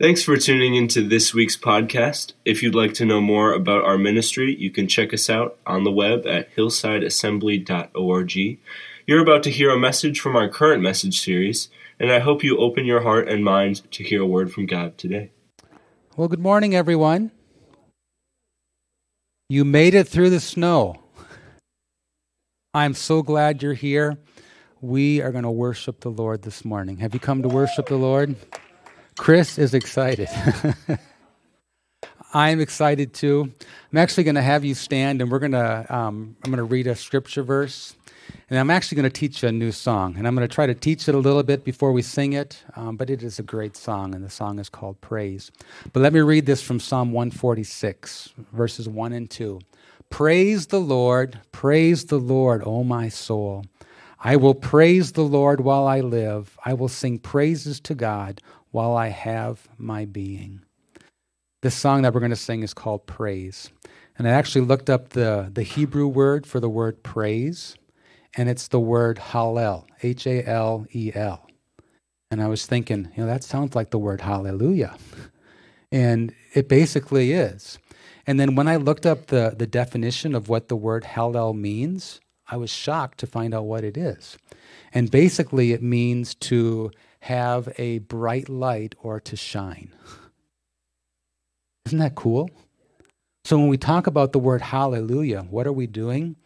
Thanks for tuning into this week's podcast. If you'd like to know more about our ministry, you can check us out on the web at hillsideassembly.org. You're about to hear a message from our current message series, and I hope you open your heart and mind to hear a word from God today. Well, good morning, everyone. You made it through the snow. I'm so glad you're here. We are going to worship the Lord this morning. Have you come to worship the Lord? Chris is excited. I'm excited too. I'm actually going to have you stand, and we're going to. Um, I'm going to read a scripture verse, and I'm actually going to teach a new song, and I'm going to try to teach it a little bit before we sing it. Um, but it is a great song, and the song is called Praise. But let me read this from Psalm 146, verses one and two. Praise the Lord, praise the Lord, O my soul. I will praise the Lord while I live. I will sing praises to God while I have my being. This song that we're going to sing is called Praise. And I actually looked up the, the Hebrew word for the word praise, and it's the word Hallel, H A L E L. And I was thinking, you know, that sounds like the word hallelujah. And it basically is. And then when I looked up the, the definition of what the word Hallel means, I was shocked to find out what it is. And basically, it means to have a bright light or to shine. Isn't that cool? So when we talk about the word hallelujah, what are we doing?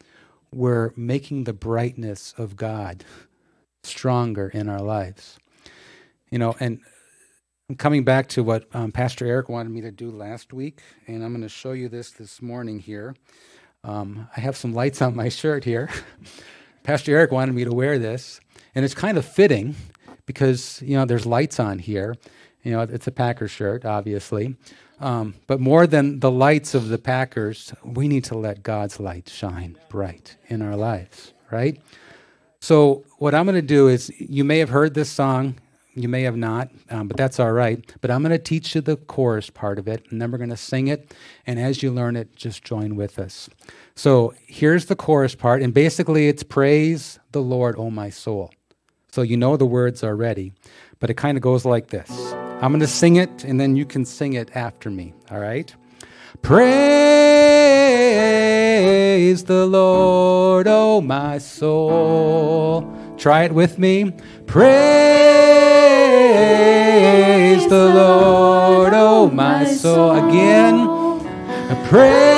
We're making the brightness of God stronger in our lives. You know, and coming back to what um, Pastor Eric wanted me to do last week, and I'm going to show you this this morning here. Um, I have some lights on my shirt here. Pastor Eric wanted me to wear this, and it's kind of fitting because you know there's lights on here. You know, it's a Packer shirt, obviously. Um, but more than the lights of the Packers, we need to let God's light shine bright in our lives, right? So, what I'm going to do is, you may have heard this song, you may have not, um, but that's all right. But I'm going to teach you the chorus part of it, and then we're going to sing it. And as you learn it, just join with us. So, here's the chorus part, and basically, it's praise the Lord, O my soul. So you know the words already, but it kind of goes like this. I'm going to sing it, and then you can sing it after me, all right? Praise the Lord, oh my soul. Try it with me. Praise the Lord, oh my soul. Again. Praise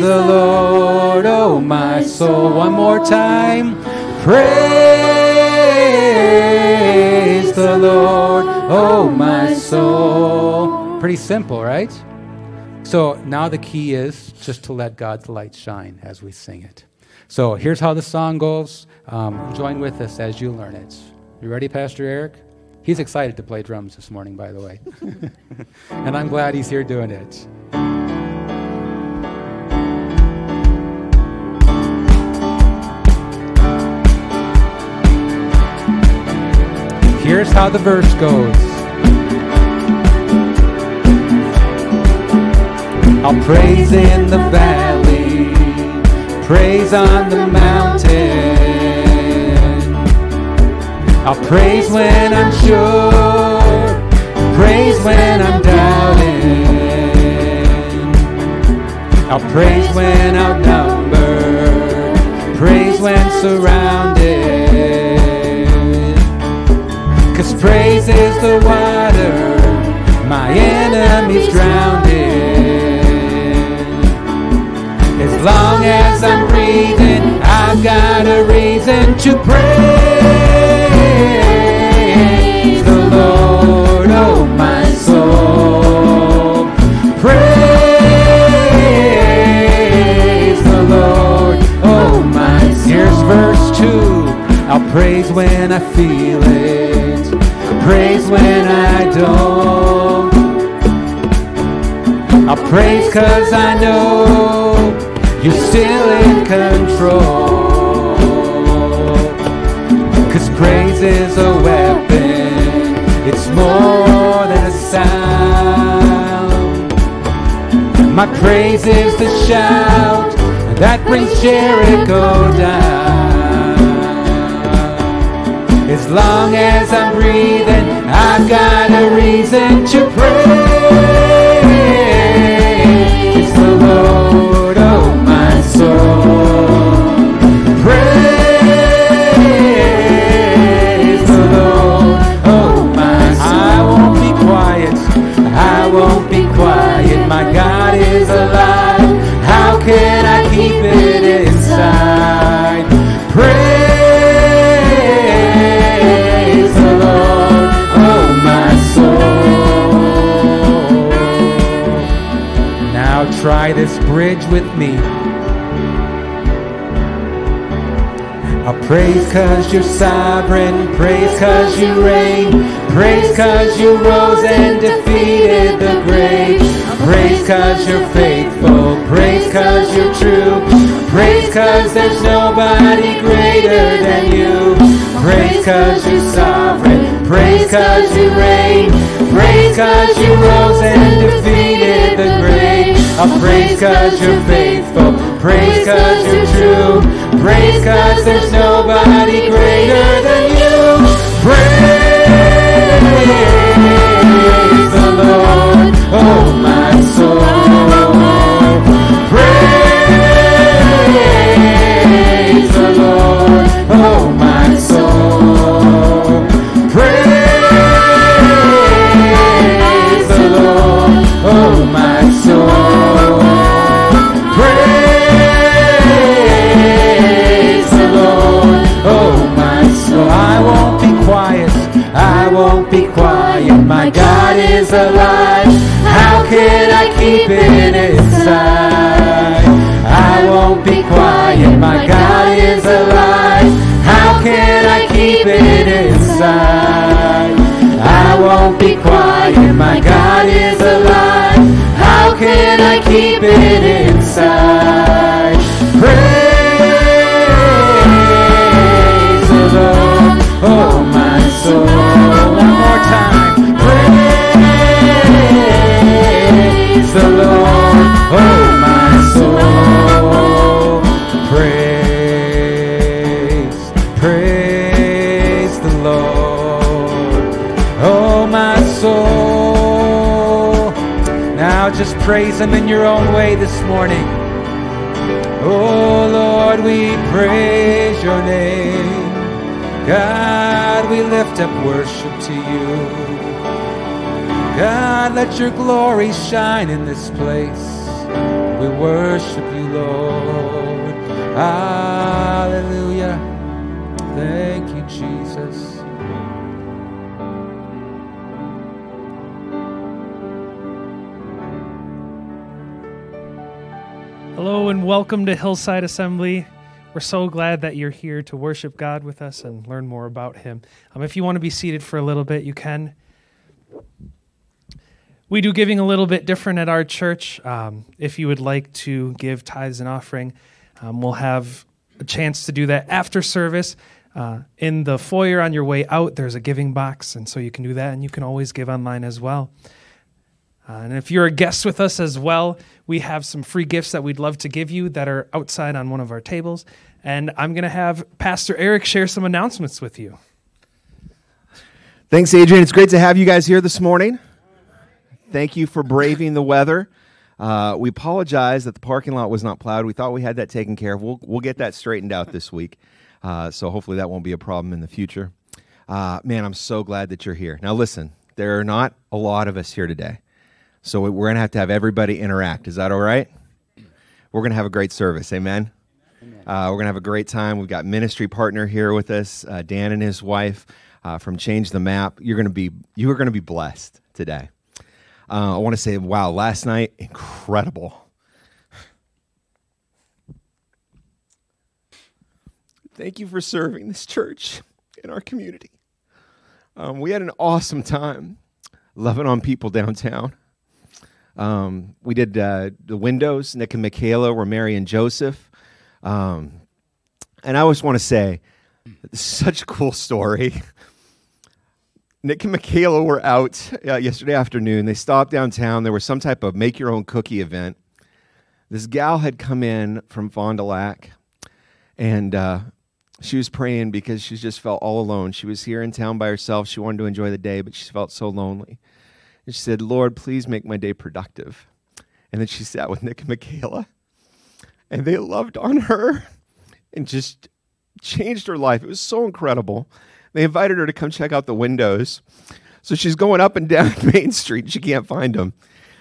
the Lord, oh my soul. One more time. Praise the Lord, oh my soul. Pretty simple, right? So now the key is just to let God's light shine as we sing it. So here's how the song goes. Um, join with us as you learn it. You ready, Pastor Eric? He's excited to play drums this morning, by the way. and I'm glad he's here doing it. Here's how the verse goes I'll praise in the valley, praise on the mountain. I'll praise when I'm sure, praise when I'm doubting. I'll praise when outnumbered, praise when surrounded. Praise is the water my enemies drowned in. As long as I'm breathing, I've got a reason to praise the Lord, oh my soul. Praise the Lord, oh my soul. Here's verse 2. I'll praise when I feel it praise when I don't. I'll praise cause I know you're still in control. Cause praise is a weapon, it's more than a sound. My praise is the shout that brings Jericho down. As long as I'm breathing, I and to praise the Lord, oh my soul. Praise the Lord, oh my soul. I won't be quiet, I won't be quiet. My God is alive. How can try this bridge with me. I'll praise cause you're sovereign, praise cause you reign, praise cause you rose and defeated the grave, praise cause you're faithful, praise cause you're true, praise cause there's nobody greater than you, praise cause you're sovereign, praise cause you reign, praise cause you rose and defeated the grave, I'll praise cause you're faithful, praise cause you're true, praise cause there's nobody greater than you, praise the Lord, oh my is alive. How can I keep it inside? I won't be quiet. My God is alive. How can I keep it inside? I won't be quiet. My God is alive. How can I keep it inside? Praise praise Him in your own way this morning. Oh Lord, we praise your name. God, we lift up worship to you. God, let your glory shine in this place. We worship you, Lord. Hallelujah. Welcome to Hillside Assembly. We're so glad that you're here to worship God with us and learn more about Him. Um, if you want to be seated for a little bit, you can. We do giving a little bit different at our church. Um, if you would like to give tithes and offering, um, we'll have a chance to do that after service. Uh, in the foyer on your way out, there's a giving box, and so you can do that, and you can always give online as well. Uh, and if you're a guest with us as well, we have some free gifts that we'd love to give you that are outside on one of our tables. And I'm going to have Pastor Eric share some announcements with you. Thanks, Adrian. It's great to have you guys here this morning. Thank you for braving the weather. Uh, we apologize that the parking lot was not plowed. We thought we had that taken care of. We'll, we'll get that straightened out this week. Uh, so hopefully that won't be a problem in the future. Uh, man, I'm so glad that you're here. Now, listen, there are not a lot of us here today. So we're going to have to have everybody interact. Is that all right? We're going to have a great service. Amen. Uh, we're going to have a great time. We've got ministry partner here with us, uh, Dan and his wife uh, from Change the Map. You're going to be you are going to be blessed today. Uh, I want to say, wow, last night incredible. Thank you for serving this church in our community. Um, we had an awesome time loving on people downtown. Um, we did uh, the windows. Nick and Michaela were Mary and Joseph. Um, and I always want to say, such a cool story. Nick and Michaela were out uh, yesterday afternoon. They stopped downtown. There was some type of make your own cookie event. This gal had come in from Fond du Lac, and uh, she was praying because she just felt all alone. She was here in town by herself. She wanted to enjoy the day, but she felt so lonely. And she said, Lord, please make my day productive. And then she sat with Nick and Michaela, and they loved on her and just changed her life. It was so incredible. They invited her to come check out the windows. So she's going up and down Main Street. She can't find them.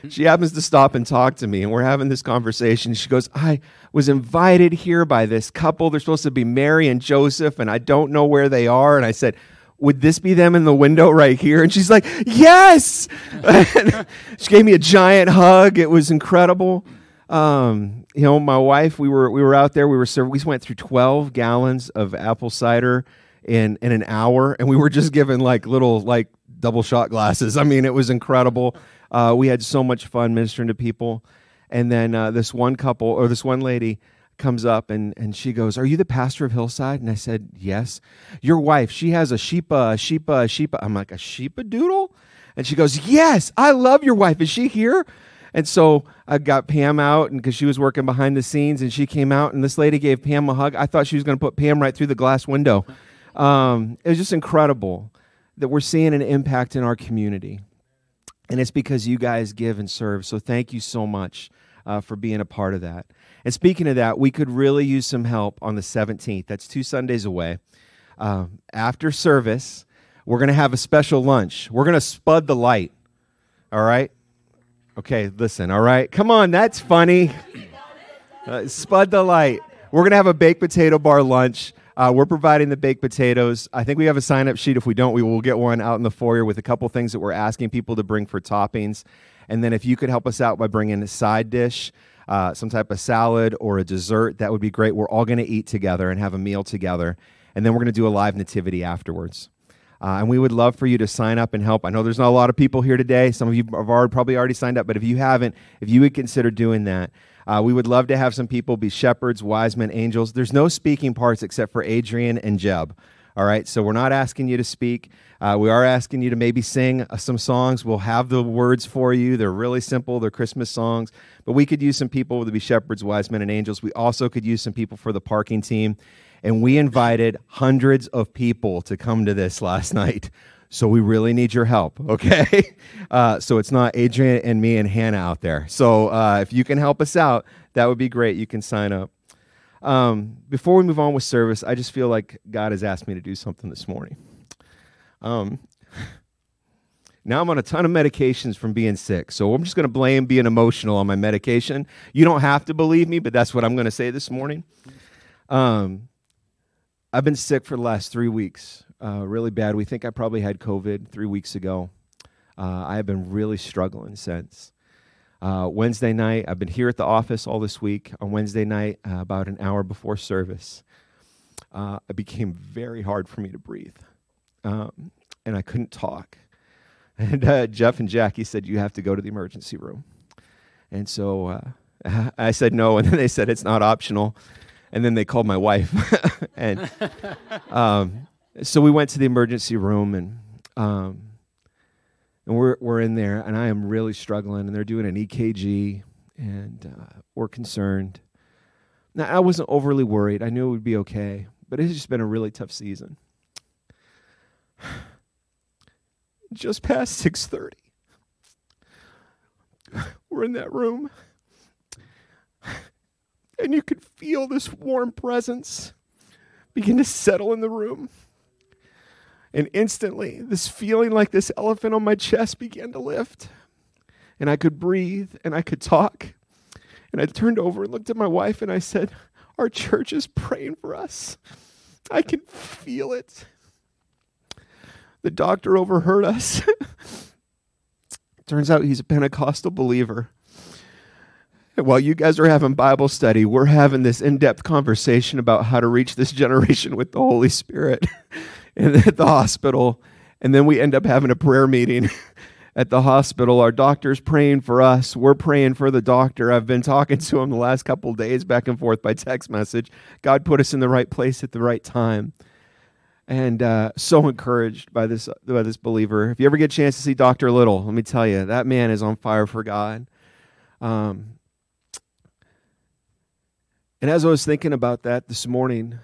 She happens to stop and talk to me, and we're having this conversation. She goes, I was invited here by this couple. They're supposed to be Mary and Joseph, and I don't know where they are. And I said, would this be them in the window right here? And she's like, Yes. she gave me a giant hug. It was incredible. Um, you know, my wife, we were we were out there. We were served, we went through twelve gallons of apple cider in in an hour, and we were just given like little like double shot glasses. I mean, it was incredible. Uh, we had so much fun ministering to people. And then uh, this one couple or this one lady comes up and, and she goes, Are you the pastor of Hillside? And I said, Yes. Your wife, she has a sheepa, a sheepa, a sheepa. I'm like, A sheepa doodle? And she goes, Yes, I love your wife. Is she here? And so I got Pam out, because she was working behind the scenes, and she came out, and this lady gave Pam a hug. I thought she was going to put Pam right through the glass window. Um, it was just incredible that we're seeing an impact in our community. And it's because you guys give and serve. So thank you so much uh, for being a part of that. And speaking of that, we could really use some help on the 17th. That's two Sundays away. Um, after service, we're going to have a special lunch. We're going to spud the light. All right? Okay, listen, all right? Come on, that's funny. Uh, spud the light. We're going to have a baked potato bar lunch. Uh, we're providing the baked potatoes. I think we have a sign up sheet. If we don't, we will get one out in the foyer with a couple things that we're asking people to bring for toppings. And then if you could help us out by bringing a side dish, uh, some type of salad or a dessert, that would be great. We're all going to eat together and have a meal together. And then we're going to do a live nativity afterwards. Uh, and we would love for you to sign up and help. I know there's not a lot of people here today. Some of you have already, probably already signed up, but if you haven't, if you would consider doing that, uh, we would love to have some people be shepherds, wise men, angels. There's no speaking parts except for Adrian and Jeb. All right, so we're not asking you to speak. Uh, we are asking you to maybe sing uh, some songs. We'll have the words for you. They're really simple, they're Christmas songs. But we could use some people to be shepherds, wise men, and angels. We also could use some people for the parking team. And we invited hundreds of people to come to this last night. So we really need your help, okay? Uh, so it's not Adrian and me and Hannah out there. So uh, if you can help us out, that would be great. You can sign up. Um, before we move on with service, I just feel like God has asked me to do something this morning. Um, now I'm on a ton of medications from being sick, so I'm just going to blame being emotional on my medication. You don't have to believe me, but that's what I'm going to say this morning. Um, I've been sick for the last three weeks, uh, really bad. We think I probably had COVID three weeks ago. Uh, I have been really struggling since. Uh, Wednesday night, I've been here at the office all this week. On Wednesday night, uh, about an hour before service, uh, it became very hard for me to breathe, um, and I couldn't talk. And uh, Jeff and Jackie said, You have to go to the emergency room. And so uh, I said no, and then they said it's not optional. And then they called my wife. and um, so we went to the emergency room, and um, and we're we're in there, and I am really struggling, and they're doing an EKG, and uh, we're concerned. Now I wasn't overly worried; I knew it would be okay, but it's just been a really tough season. Just past six thirty, we're in that room, and you could feel this warm presence begin to settle in the room. And instantly, this feeling like this elephant on my chest began to lift. And I could breathe and I could talk. And I turned over and looked at my wife and I said, Our church is praying for us. I can feel it. The doctor overheard us. Turns out he's a Pentecostal believer. While you guys are having Bible study, we're having this in depth conversation about how to reach this generation with the Holy Spirit. at the hospital. And then we end up having a prayer meeting at the hospital. Our doctor's praying for us. We're praying for the doctor. I've been talking to him the last couple days back and forth by text message. God put us in the right place at the right time. And uh, so encouraged by this by this believer. If you ever get a chance to see Doctor Little, let me tell you, that man is on fire for God. Um, and as I was thinking about that this morning,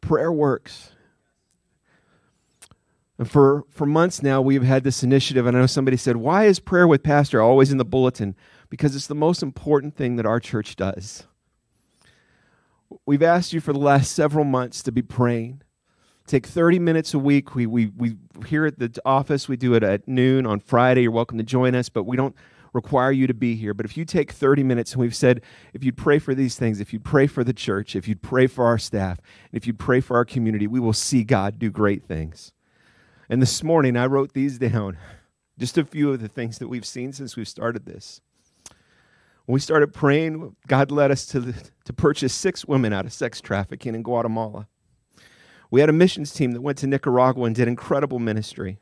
prayer works. And for, for months now, we've had this initiative. And I know somebody said, Why is prayer with Pastor always in the bulletin? Because it's the most important thing that our church does. We've asked you for the last several months to be praying. Take 30 minutes a week. We, we, we here at the office, we do it at noon on Friday. You're welcome to join us, but we don't require you to be here. But if you take 30 minutes and we've said, if you'd pray for these things, if you'd pray for the church, if you'd pray for our staff, and if you'd pray for our community, we will see God do great things. And this morning I wrote these down, just a few of the things that we've seen since we've started this. When we started praying, God led us to, to purchase six women out of sex trafficking in Guatemala. We had a missions team that went to Nicaragua and did incredible ministry.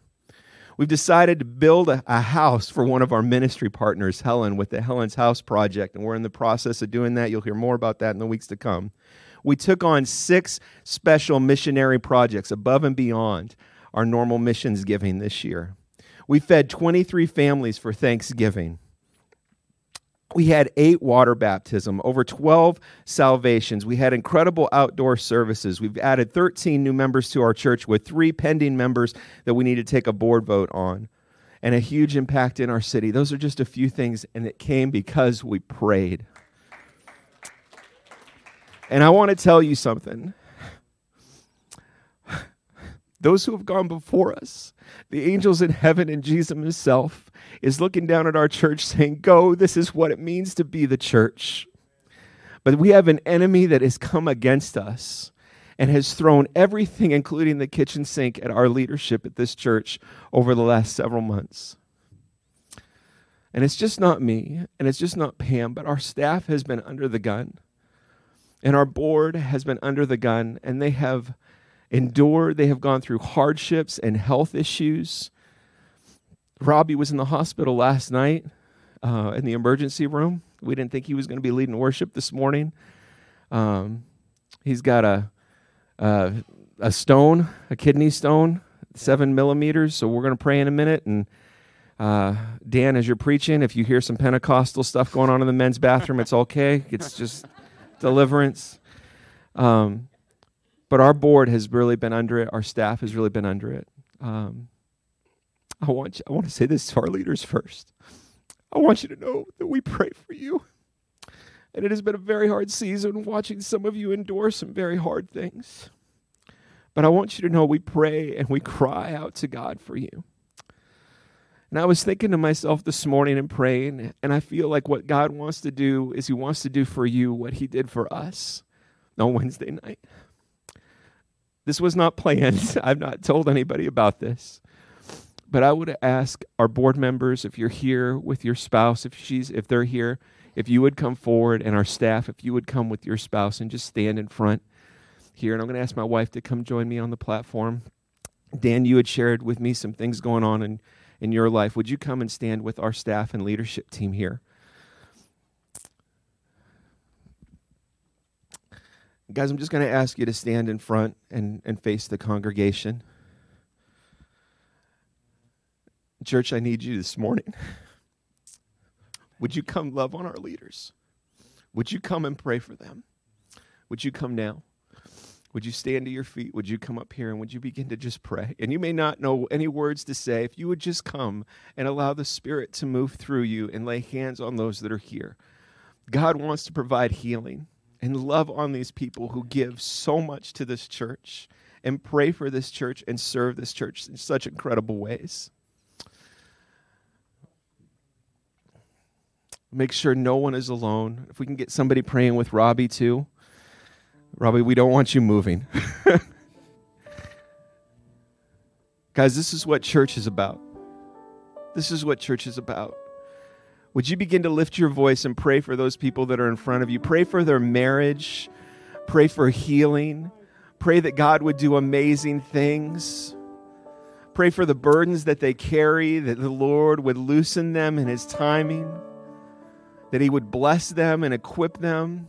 We've decided to build a, a, house for one of our ministry partners, Helen, with the Helen's House Project, and we're in the process of doing that. You'll hear more about that in the weeks to come. We took on six special missionary projects above and beyond our normal missions giving this year. We fed 23 families for Thanksgiving. We had eight water baptism, over 12 salvations. We had incredible outdoor services. We've added 13 new members to our church with three pending members that we need to take a board vote on, and a huge impact in our city. Those are just a few things, and it came because we prayed. And I want to tell you something those who have gone before us, the angels in heaven and Jesus himself, is looking down at our church saying, Go, this is what it means to be the church. But we have an enemy that has come against us and has thrown everything, including the kitchen sink, at our leadership at this church over the last several months. And it's just not me, and it's just not Pam, but our staff has been under the gun. And our board has been under the gun, and they have endured, they have gone through hardships and health issues. Robbie was in the hospital last night uh, in the emergency room. We didn't think he was going to be leading worship this morning. Um, he's got a, a, a stone, a kidney stone, seven millimeters. So we're going to pray in a minute. And uh, Dan, as you're preaching, if you hear some Pentecostal stuff going on in the men's bathroom, it's okay. It's just deliverance. Um, but our board has really been under it. Our staff has really been under it. Um, I want you, I want to say this to our leaders first. I want you to know that we pray for you. And it has been a very hard season watching some of you endure some very hard things. But I want you to know we pray and we cry out to God for you. And I was thinking to myself this morning and praying, and I feel like what God wants to do is He wants to do for you what He did for us on Wednesday night. This was not planned. I've not told anybody about this. But I would ask our board members if you're here with your spouse, if she's if they're here, if you would come forward and our staff if you would come with your spouse and just stand in front here and I'm going to ask my wife to come join me on the platform. Dan, you had shared with me some things going on in in your life. Would you come and stand with our staff and leadership team here? Guys, I'm just going to ask you to stand in front and, and face the congregation. Church, I need you this morning. Would you come love on our leaders? Would you come and pray for them? Would you come now? Would you stand to your feet? Would you come up here and would you begin to just pray? And you may not know any words to say. If you would just come and allow the Spirit to move through you and lay hands on those that are here. God wants to provide healing and love on these people who give so much to this church and pray for this church and serve this church in such incredible ways. Make sure no one is alone. If we can get somebody praying with Robbie too. Robbie, we don't want you moving. Guys, this is what church is about. This is what church is about. Would you begin to lift your voice and pray for those people that are in front of you? Pray for their marriage. Pray for healing. Pray that God would do amazing things. Pray for the burdens that they carry, that the Lord would loosen them in His timing, that He would bless them and equip them.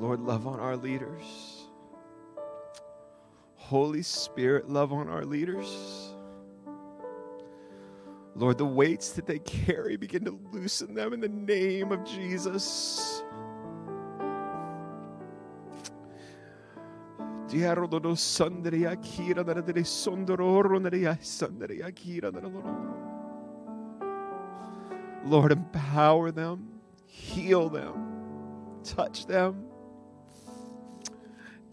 Lord, love on our leaders. Holy Spirit, love on our leaders. Lord, the weights that they carry, begin to loosen them in the name of Jesus. Lord, empower them, heal them, touch them.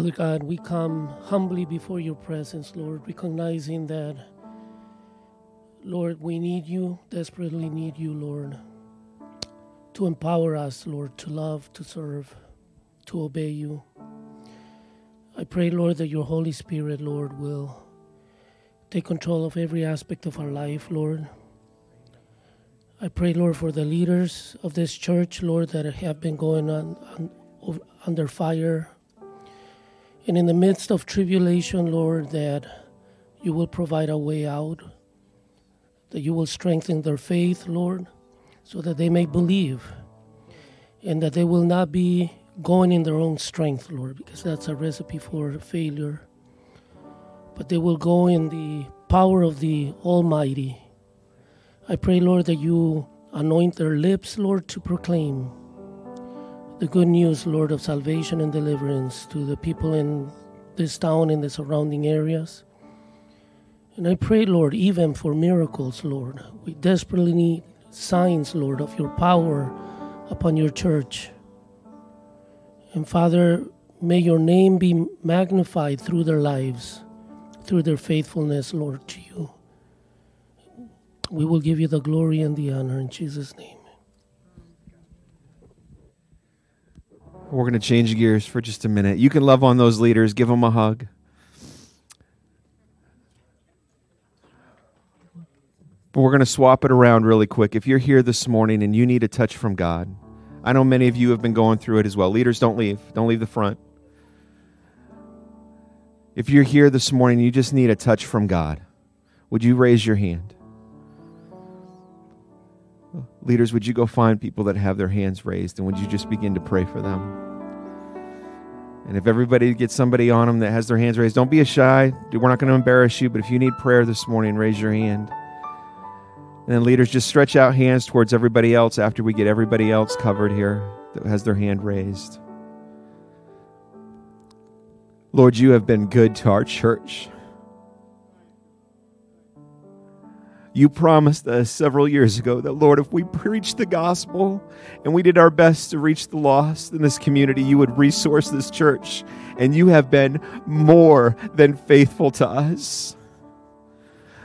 Father God, we come humbly before your presence, Lord, recognizing that, Lord, we need you, desperately need you, Lord, to empower us, Lord, to love, to serve, to obey you. I pray, Lord, that your Holy Spirit, Lord, will take control of every aspect of our life, Lord. I pray, Lord, for the leaders of this church, Lord, that have been going on, on under fire and in the midst of tribulation, Lord, that you will provide a way out, that you will strengthen their faith, Lord, so that they may believe, and that they will not be going in their own strength, Lord, because that's a recipe for failure. But they will go in the power of the Almighty. I pray, Lord, that you anoint their lips, Lord, to proclaim the good news, Lord, of salvation and deliverance to the people in this town and the surrounding areas. And I pray, Lord, even for miracles, Lord. We desperately need signs, Lord, of your power upon your church. And Father, may your name be magnified through their lives, through their faithfulness, Lord, to you. We will give you the glory and the honor in Jesus' name. We're going to change gears for just a minute. You can love on those leaders, give them a hug. But we're going to swap it around really quick. If you're here this morning and you need a touch from God, I know many of you have been going through it as well. Leaders, don't leave. Don't leave the front. If you're here this morning you just need a touch from God, would you raise your hand? Leaders, would you go find people that have their hands raised and would you just begin to pray for them? And if everybody gets somebody on them that has their hands raised, don't be a shy. We're not going to embarrass you, but if you need prayer this morning, raise your hand. And then leaders just stretch out hands towards everybody else after we get everybody else covered here that has their hand raised. Lord, you have been good to our church. You promised us several years ago that, Lord, if we preached the gospel and we did our best to reach the lost in this community, you would resource this church. And you have been more than faithful to us.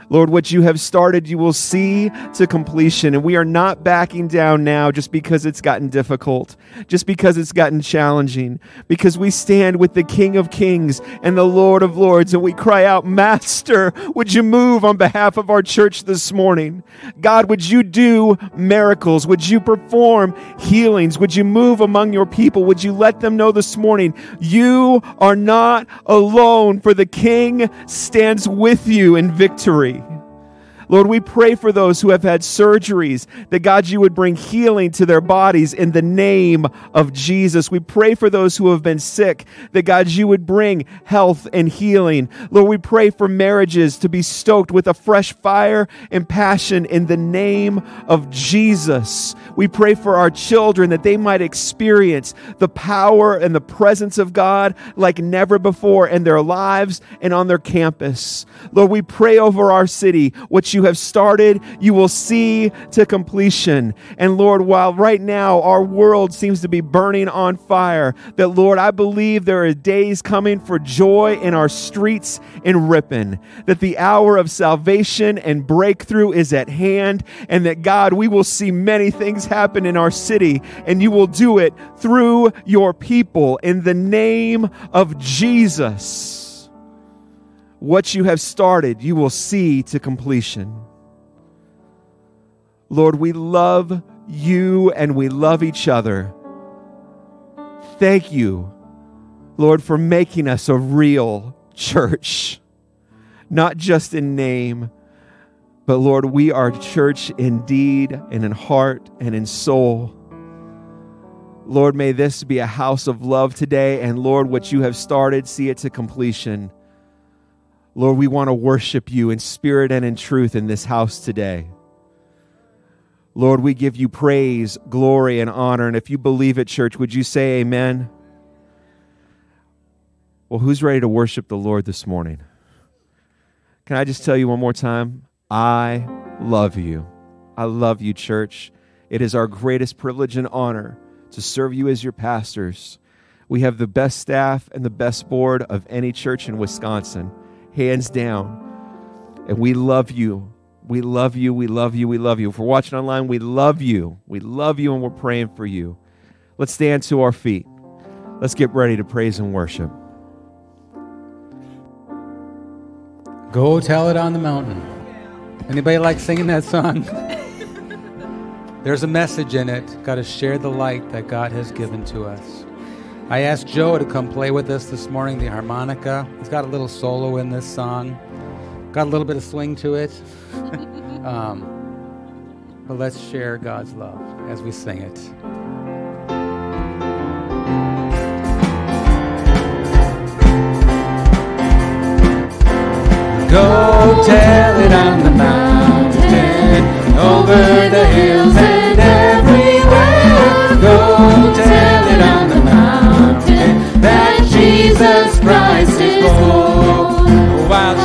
Lord, what you have started, you will see to completion. And we are not backing down now just because it's gotten difficult, just because it's gotten challenging, because we stand with the King of Kings and the Lord of Lords and we cry out, Master, would you move on behalf of our church this morning? God, would you do miracles? Would you perform healings? Would you move among your people? Would you let them know this morning, you are not alone, for the King stands with you in victory. Lord, we pray for those who have had surgeries, that God, you would bring healing to their bodies in the name of Jesus. We pray for those who have been sick, that God, you would bring health and healing. Lord, we pray for marriages to be stoked with a fresh fire and passion in the name of Jesus. We pray for our children that they might experience the power and the presence of God like never before in their lives and on their campus. Lord, we pray over our city what you have started, you will see to completion. And Lord, while right now our world seems to be burning on fire, that Lord, I believe there are days coming for joy in our streets in Ripon, that the hour of salvation and breakthrough is at hand, and that God, we will see many things happen in our city, and you will do it through your people in the name of Jesus what you have started, you will see to completion. Lord, we love you and we love each other. Thank you, Lord, for making us a real church, not just in name, but Lord, we are church in deed and in heart and in soul. Lord, may this be a house of love today, and Lord, what you have started, see it to completion. Lord, we want to worship you in spirit and in truth in this house today. Lord, we give you praise, glory, and honor. And if you believe it, church, would you say amen? Well, who's ready to worship the Lord this morning? Can I just tell you one more time? I love you. I love you, church. It is our greatest privilege and honor to serve you as your pastors. We have the best staff and the best board of any church in Wisconsin hands down. And we love you. We love you. We love you. We love you. If we're watching online, we love you. We love you and we're praying for you. Let's stand to our feet. Let's get ready to praise and worship. Go tell it on the mountain. Anybody like singing that song? There's a message in it. Got to share the light that God has given to us. I asked Joe to come play with us this morning, the harmonica. He's got a little solo in this song, got a little bit of swing to it. um, but let's share God's love as we sing it. Go tell it on the mountain, over the hills Jesus Christ is born. While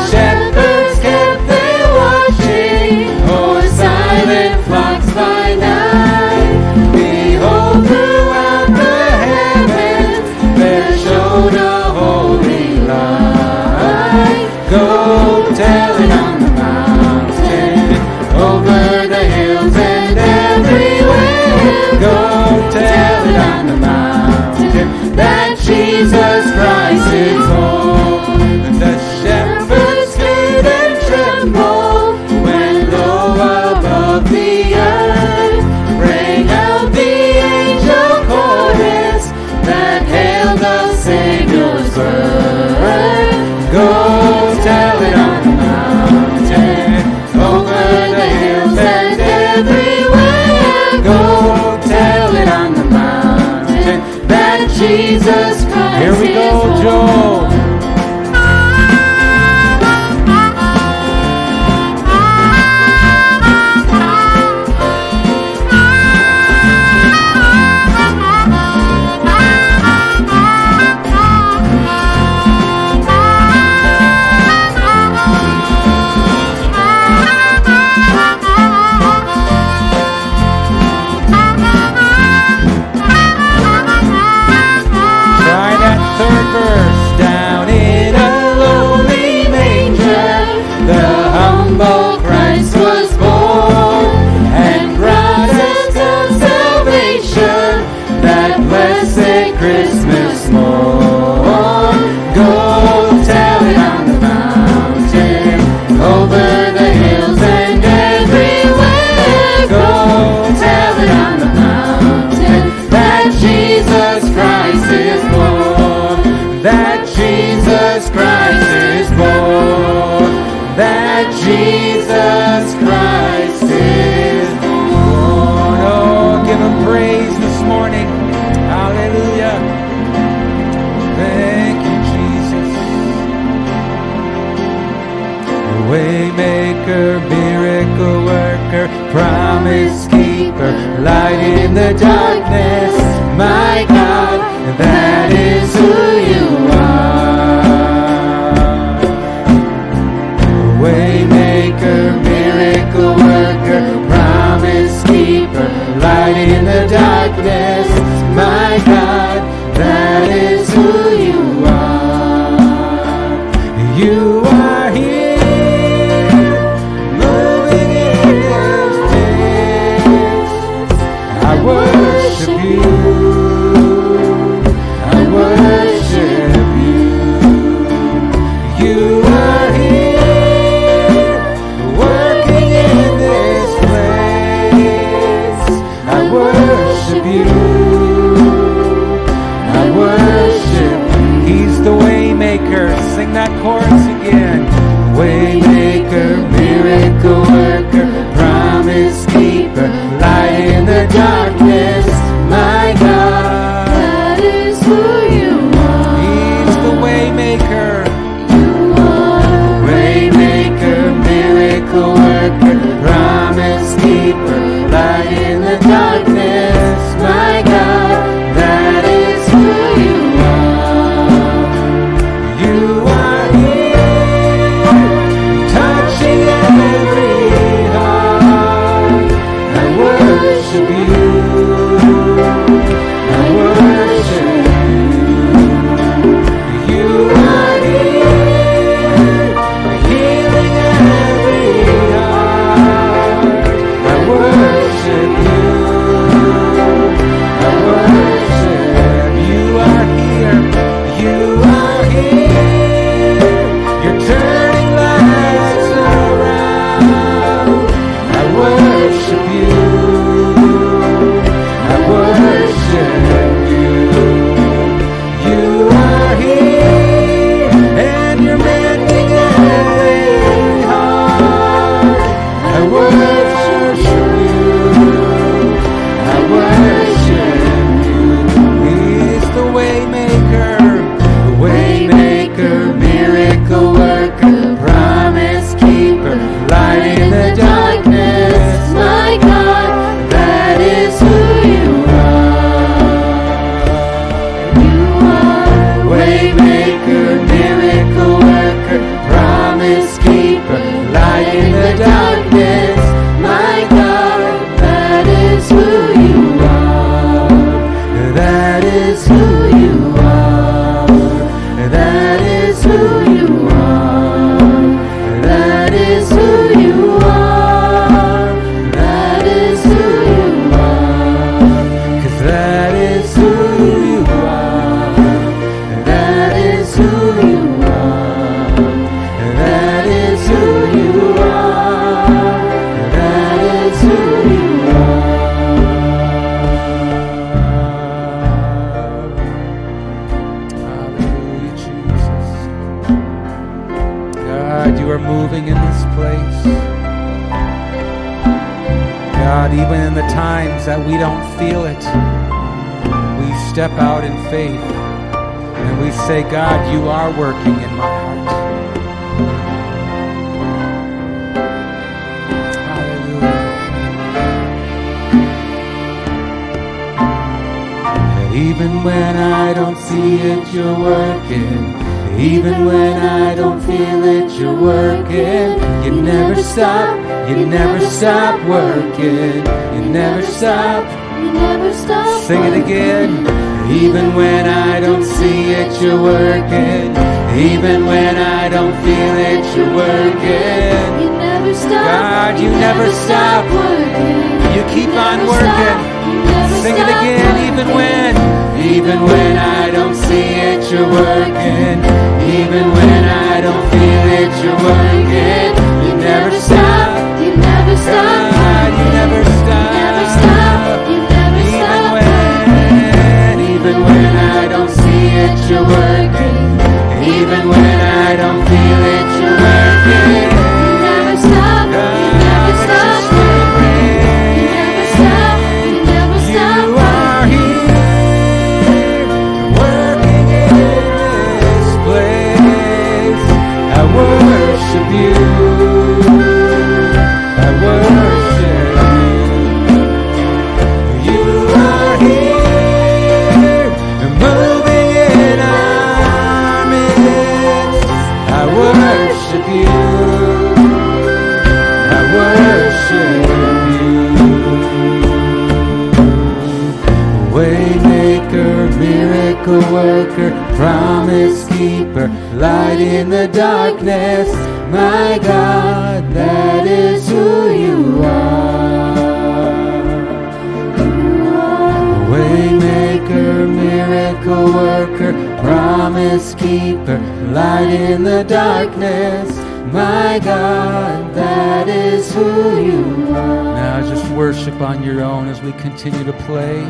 continue to play.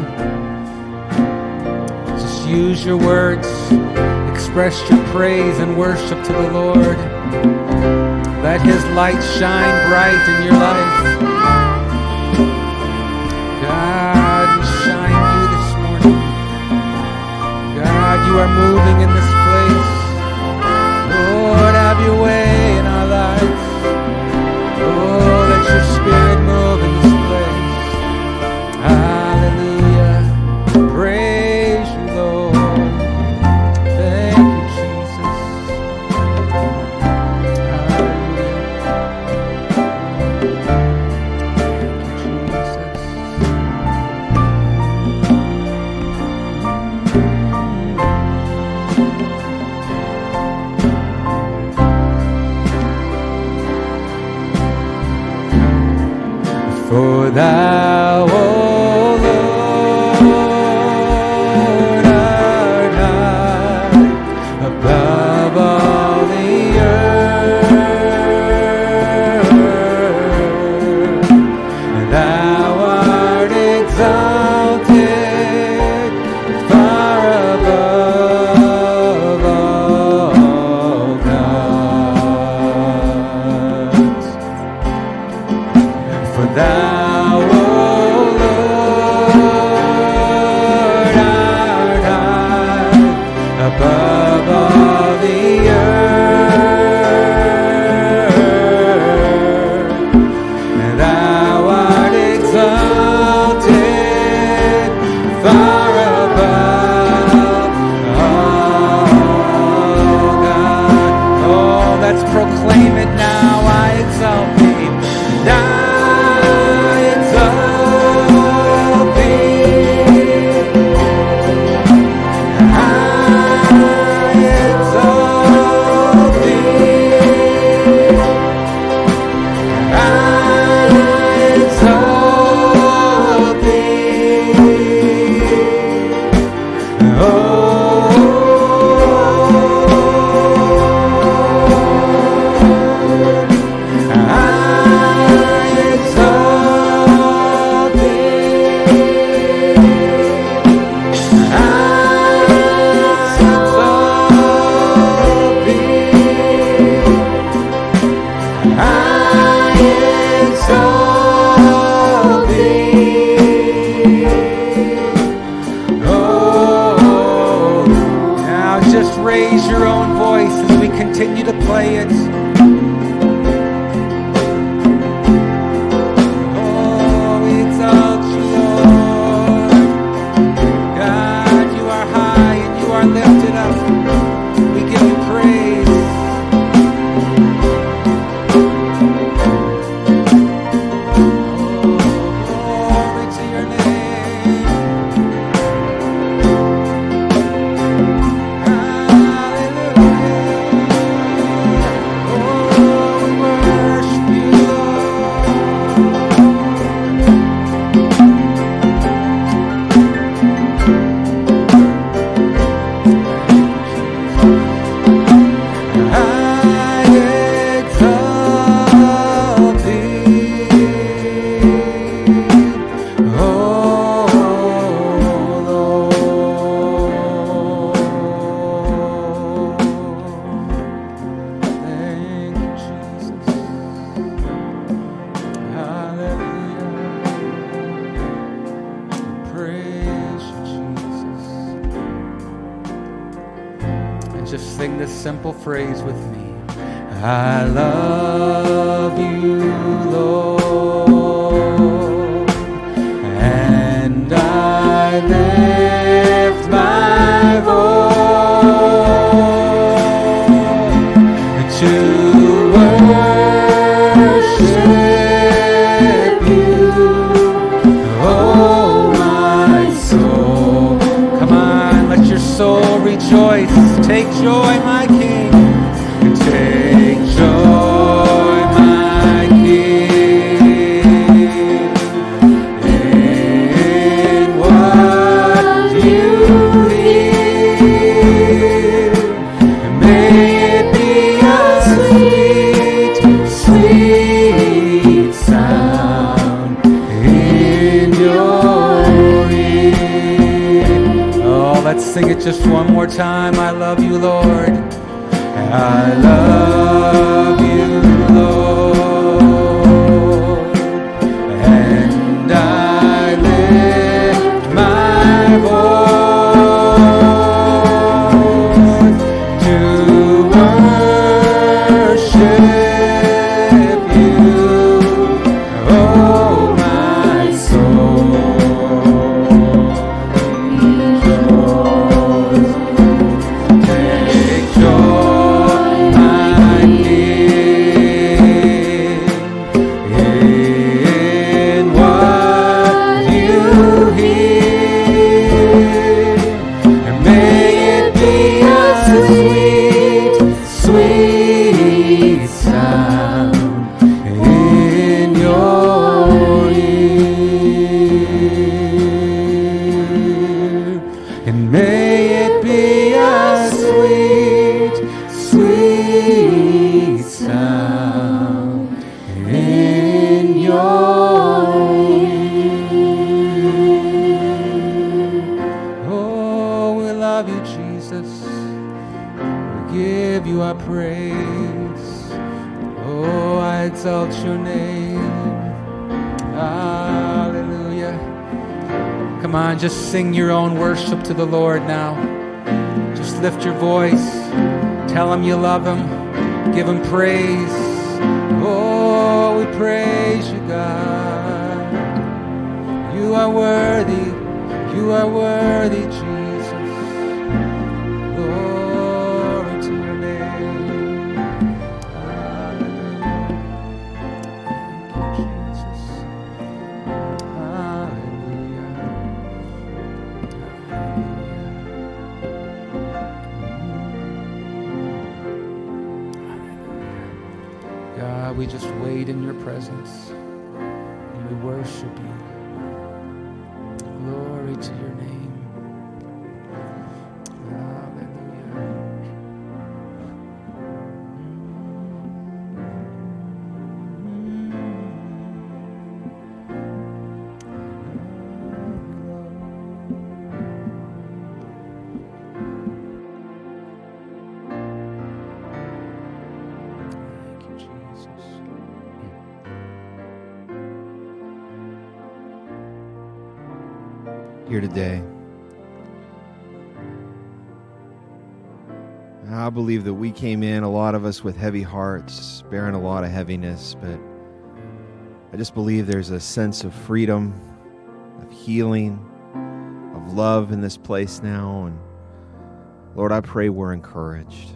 Just use your words, express your praise and worship to the Lord. Let His light shine bright in your life. God, we shine you this morning. God, you are moving in this to the Lord now. Just lift your voice. Tell him you love him. Give him praise. Came in, a lot of us with heavy hearts, bearing a lot of heaviness, but I just believe there's a sense of freedom, of healing, of love in this place now. And Lord, I pray we're encouraged.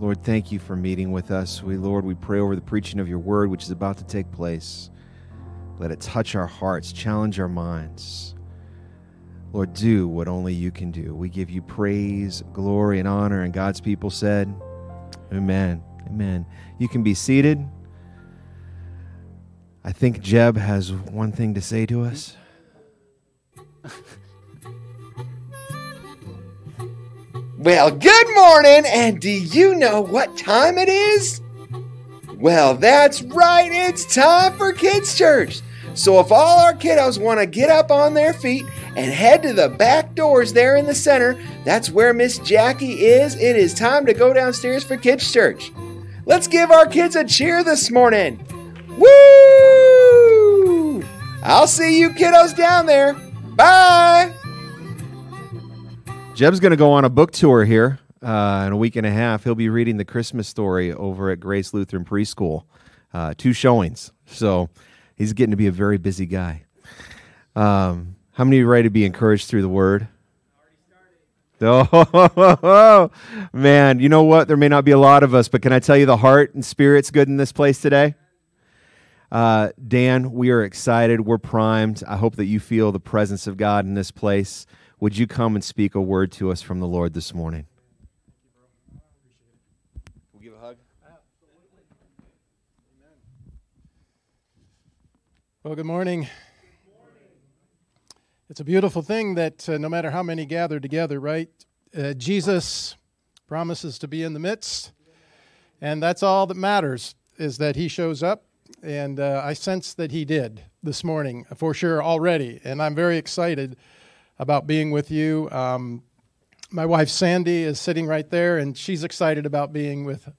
Lord, thank you for meeting with us. We, Lord, we pray over the preaching of your word, which is about to take place. Let it touch our hearts, challenge our minds. Lord, do what only you can do. We give you praise, glory, and honor. And God's people said, Amen. Amen. You can be seated. I think Jeb has one thing to say to us. Well, good morning, and do you know what time it is? Well, that's right, it's time for Kids Church. So, if all our kiddos want to get up on their feet and head to the back doors there in the center, that's where Miss Jackie is. It is time to go downstairs for Kids Church. Let's give our kids a cheer this morning. Woo! I'll see you kiddos down there. Bye! Jeb's going to go on a book tour here uh, in a week and a half. He'll be reading the Christmas story over at Grace Lutheran Preschool. Uh, two showings. So he's getting to be a very busy guy. Um, how many are ready to be encouraged through the word? Oh, man. You know what? There may not be a lot of us, but can I tell you the heart and spirit's good in this place today? Uh, Dan, we are excited. We're primed. I hope that you feel the presence of God in this place. would you come and speak a word to us from the Lord this morning? We'll give a hug. Well, good morning. It's a beautiful thing that uh, no matter how many gather together, right? Uh, Jesus promises to be in the midst, and that's all that matters is that he shows up. And uh, I sense that he did this morning for sure already, and I'm very excited about being with you. Um, my wife Sandy is sitting right there, and she's excited about being with,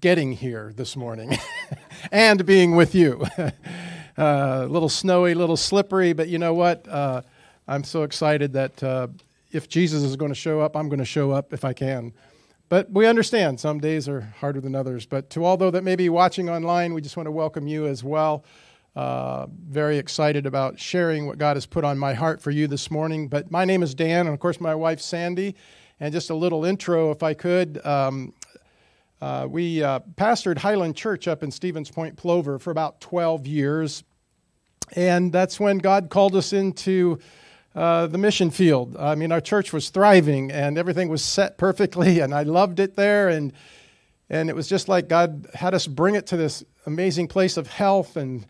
getting here this morning, and being with you. a little snowy, a little slippery, but you know what? Uh, I'm so excited that uh, if Jesus is going to show up, I'm going to show up if I can. But we understand some days are harder than others. But to all those that may be watching online, we just want to welcome you as well. Uh, very excited about sharing what God has put on my heart for you this morning. But my name is Dan, and of course, my wife Sandy. And just a little intro, if I could. Um, uh, we uh, pastored Highland Church up in Stevens Point, Plover, for about 12 years. And that's when God called us into uh, the mission field. I mean, our church was thriving and everything was set perfectly, and I loved it there. And, and it was just like God had us bring it to this amazing place of health. And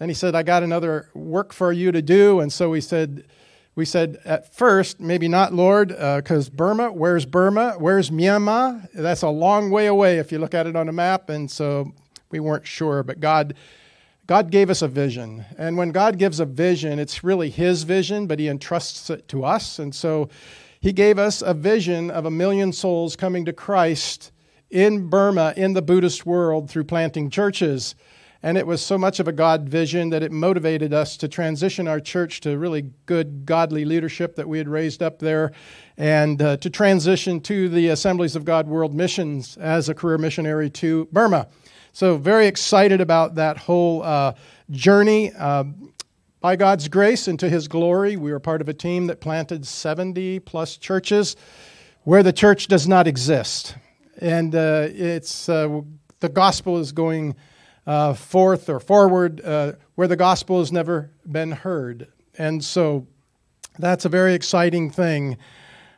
then He said, I got another work for you to do. And so we said, we said at first, maybe not, Lord, because uh, Burma, where's Burma? Where's Myanmar? That's a long way away if you look at it on a map. And so we weren't sure, but God. God gave us a vision. And when God gives a vision, it's really His vision, but He entrusts it to us. And so He gave us a vision of a million souls coming to Christ in Burma, in the Buddhist world, through planting churches. And it was so much of a God vision that it motivated us to transition our church to really good, godly leadership that we had raised up there and uh, to transition to the Assemblies of God World Missions as a career missionary to Burma. So, very excited about that whole uh, journey. Uh, by God's grace and to His glory, we were part of a team that planted 70 plus churches where the church does not exist. And uh, it's, uh, the gospel is going uh, forth or forward uh, where the gospel has never been heard. And so that's a very exciting thing.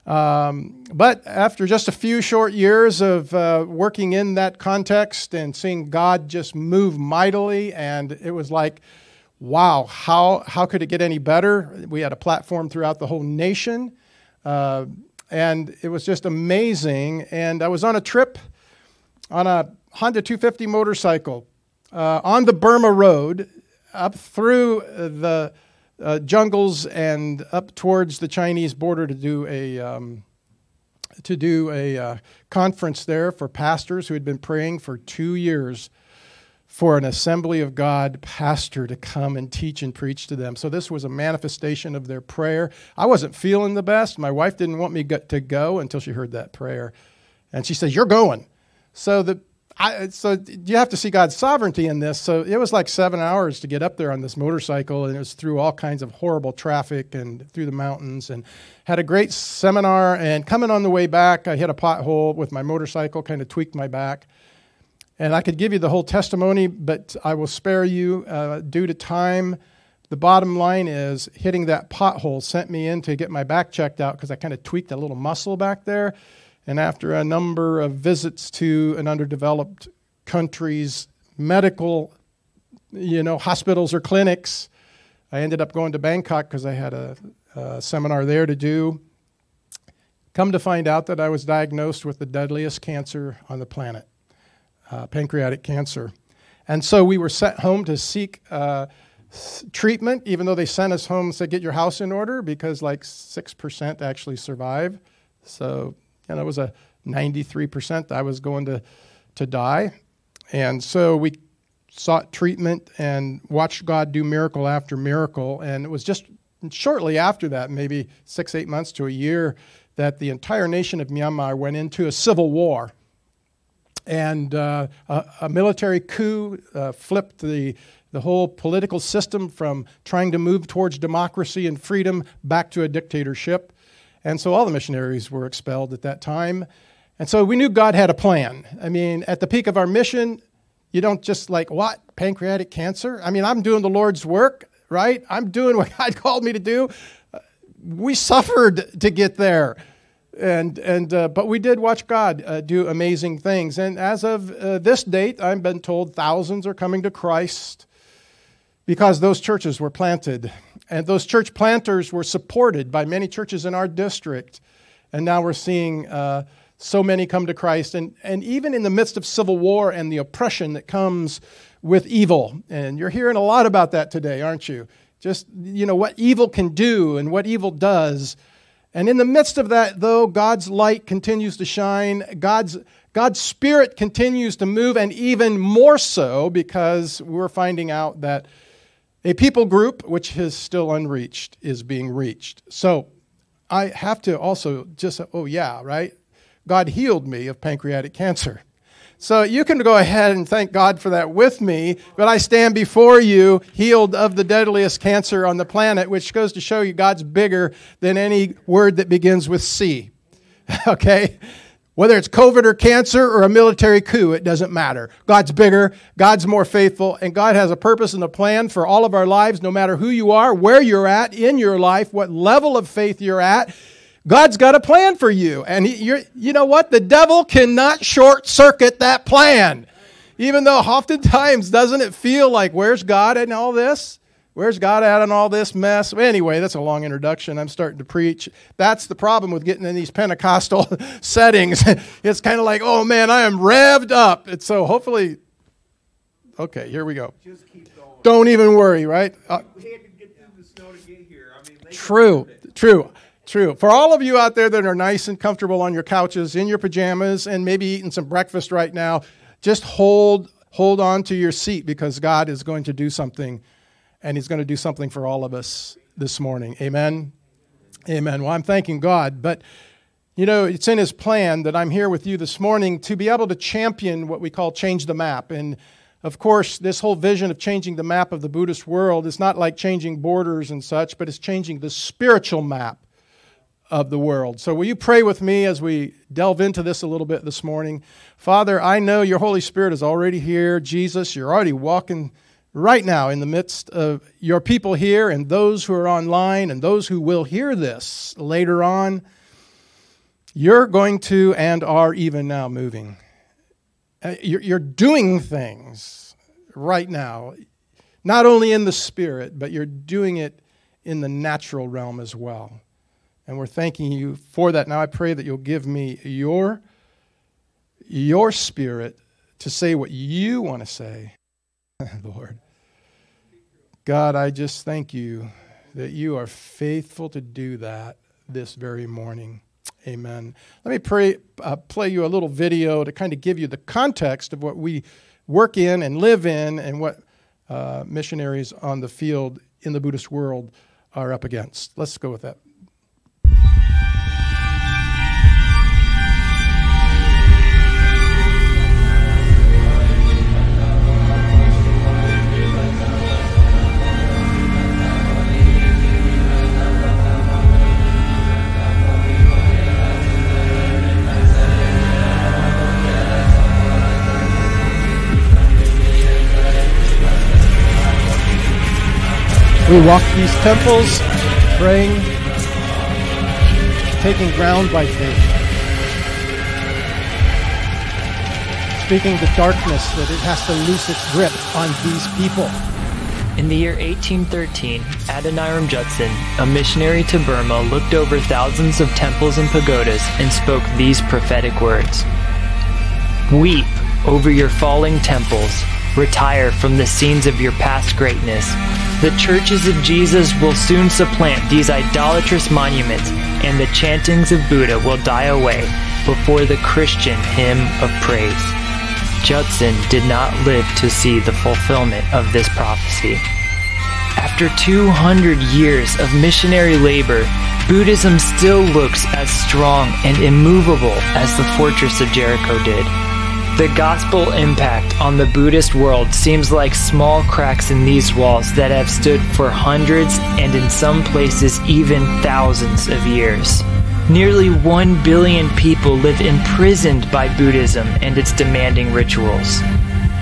Um, but after just a few short years of uh, working in that context and seeing God just move mightily, and it was like, wow, how, how could it get any better? We had a platform throughout the whole nation, uh, and it was just amazing. And I was on a trip on a Honda 250 motorcycle uh, on the Burma Road up through the uh, jungles and up towards the Chinese border to do a um, to do a uh, conference there for pastors who had been praying for two years for an Assembly of God pastor to come and teach and preach to them. So this was a manifestation of their prayer. I wasn't feeling the best. My wife didn't want me to go until she heard that prayer, and she said, "You're going." So the I, so you have to see God's sovereignty in this. So it was like seven hours to get up there on this motorcycle, and it was through all kinds of horrible traffic and through the mountains. And had a great seminar. And coming on the way back, I hit a pothole with my motorcycle, kind of tweaked my back. And I could give you the whole testimony, but I will spare you uh, due to time. The bottom line is hitting that pothole sent me in to get my back checked out because I kind of tweaked a little muscle back there. And after a number of visits to an underdeveloped country's medical, you know, hospitals or clinics, I ended up going to Bangkok because I had a, a seminar there to do. Come to find out that I was diagnosed with the deadliest cancer on the planet, uh, pancreatic cancer. And so we were sent home to seek uh, treatment, even though they sent us home and said, get your house in order, because like 6% actually survive. So and it was a 93% I was going to, to die. And so we sought treatment and watched God do miracle after miracle. And it was just shortly after that, maybe six, eight months to a year, that the entire nation of Myanmar went into a civil war. And uh, a, a, military coup uh, flipped the, the whole political system from trying to move towards democracy and freedom back to a dictatorship. And so all the missionaries were expelled at that time. And so we knew God had a plan. I mean, at the peak of our mission, you don't just like, what? Pancreatic cancer? I mean, I'm doing the Lord's work, right? I'm doing what God called me to do. we suffered to get there. And, and, uh, but we did watch God uh, do amazing things. And as of uh, this date, I've been told thousands are coming to Christ because those churches were planted. And those church planters were supported by many churches in our district. And now we're seeing uh, so many come to Christ. And, and even in the midst of civil war and the oppression that comes with evil. And you're hearing a lot about that today, aren't you? Just, you know, what evil can do and what evil does. And in the midst of that, though, God's light continues to shine. God's, God's Spirit continues to move, and even more so because we're finding out that a people group, which is still unreached, is being reached. So I have to also just, oh, yeah, right? God healed me of pancreatic cancer. So you can go ahead and thank God for that with me, but I stand before you healed of the deadliest cancer on the planet, which goes to show you God's bigger than any word that begins with C. okay? Whether it's COVID or cancer or a military coup, it doesn't matter. God's bigger, God's more faithful, and God has a purpose and a plan for all of our lives, no matter who you are, where you're at in your life, what level of faith you're at. God's got a plan for you. And he, you know what? The devil cannot short circuit that plan. Even though oftentimes, doesn't it feel like, where's God in all this? Where's God at in all this mess? Anyway, that's a long introduction. I'm starting to preach. That's the problem with getting in these Pentecostal settings. it's kind of like, oh man, I am revved up. And so hopefully, okay, here we go. Don't even worry, right? Uh, true, true. True. For all of you out there that are nice and comfortable on your couches, in your pajamas, and maybe eating some breakfast right now, just hold hold on to your seat because God is going to do something, and He's going to do something for all of us this morning. Amen. Amen. Well, I'm thanking God, but you know, it's in His plan that I'm here with you this morning to be able to champion what we call change the map. And of course, this whole vision of changing the map of the Buddhist world is not like changing borders and such, but it's changing the spiritual map of the world. So, will you pray with me as we delve into this a little bit this morning? Father, I know your Holy Spirit is already here. Jesus, you're already walking right now in the midst of your people here and those who are online and those who will hear this later on. You're going to and are even now moving. Uh, you're doing things right now, not only in the spirit, but you're doing it in the natural realm as well. And we're thanking you for that. Now I pray that you'll give me your, your spirit to say what you want to say, Lord. God, I just thank you that you are faithful to do that this very morning. Amen. Let me pray, uh, play you a little video to kind of give you the context of what we work in and live in and what uh, missionaries on the field in the Buddhist world are up against. Let's go with that. We walk these temples praying, taking ground by faith. Speaking the darkness that it has to loose its grip on these people. In the year 1813, Adoniram Judson, a missionary to Burma, looked over thousands of temples and pagodas and spoke these prophetic words Weep over your falling temples, retire from the scenes of your past greatness the churches of Jesus will soon supplant these idolatrous monuments, and the chantings of Buddha will die away before the Christian hymn of praise. Judson did not live to see the fulfillment of this prophecy. After 200 years of missionary labor, Buddhism still looks as strong and immovable as the fortress of Jericho did. The gospel impact on the Buddhist world seems like small cracks in these walls that have stood for hundreds and in some places even thousands of years. Nearly 1 billion people live imprisoned by Buddhism and its demanding rituals.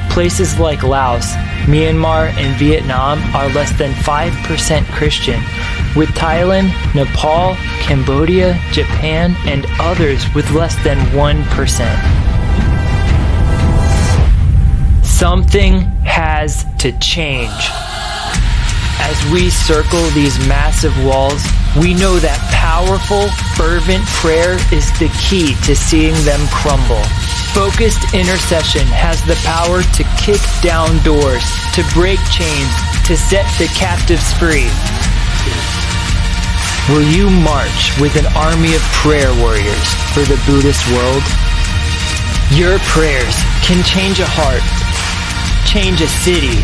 Places like Laos, Myanmar, and Vietnam are less than 5% Christian, with Thailand, Nepal, Cambodia, Japan, and others with less than 1%. Something has to change. As we circle these massive walls, we know that powerful, fervent prayer is the key to seeing them crumble. Focused intercession has the power to kick down doors, to break chains, to set the captives free. Will you march with an army of prayer warriors for the Buddhist world? Your prayers can change a heart, change a city,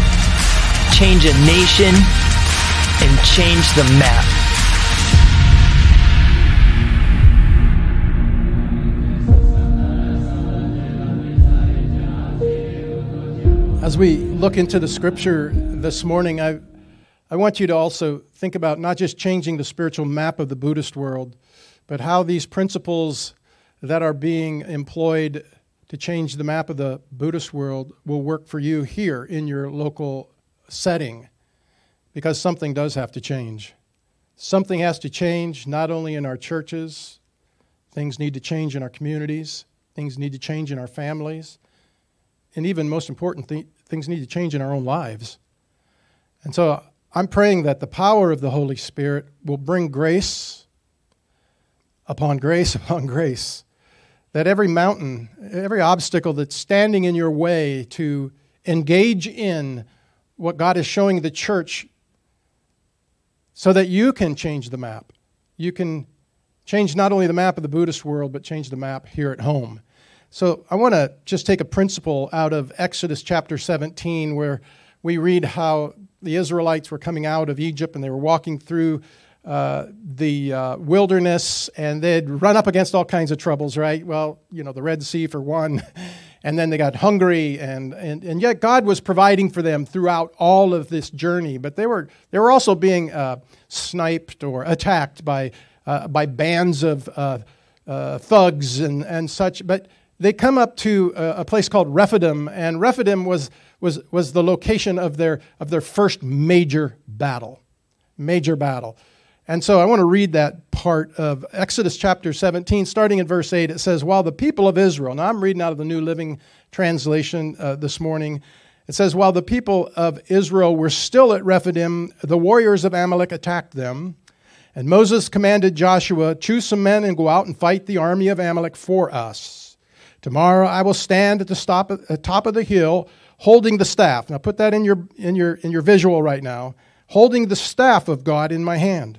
change a nation, and change the map. As we look into the scripture this morning, I, I want you to also think about not just changing the spiritual map of the Buddhist world, but how these principles that are being employed to change the map of the Buddhist world will work for you here in your local setting. Because something does have to change. Something has to change not only in our churches, things need to change in our communities, things need to change in our families, and even most important, th- things need to change in our own lives. And so I'm praying that the power of the Holy Spirit will bring grace upon grace upon grace. That every mountain, every obstacle that's standing in your way to engage in what God is showing the church so that you can change the map. You can change not only the map of the Buddhist world, but change the map here at home. So I want to just take a principle out of Exodus chapter 17, where we read how the Israelites were coming out of Egypt and they were walking through uh, the uh, wilderness and they'd run up against all kinds of troubles, right? Well, you know, the Red Sea for one. And then they got hungry, and, and, and yet God was providing for them throughout all of this journey. But they were, they were also being uh, sniped or attacked by, uh, by bands of uh, uh thugs and, and such. But they come up to a, a place called Rephidim, and Rephidim was, was, was the location of their, of their first major battle. Major battle. And so I want to read that part of Exodus chapter 17, starting in verse 8. It says, While the people of Israel, now I'm reading out of the New Living Translation uh, this morning. It says, While the people of Israel were still at Rephidim, the warriors of Amalek attacked them. And Moses commanded Joshua, Choose some men and go out and fight the army of Amalek for us. Tomorrow I will stand at the stop, at top of the hill holding the staff. Now put that in your, in, your, in your visual right now. Holding the staff of God in my hand.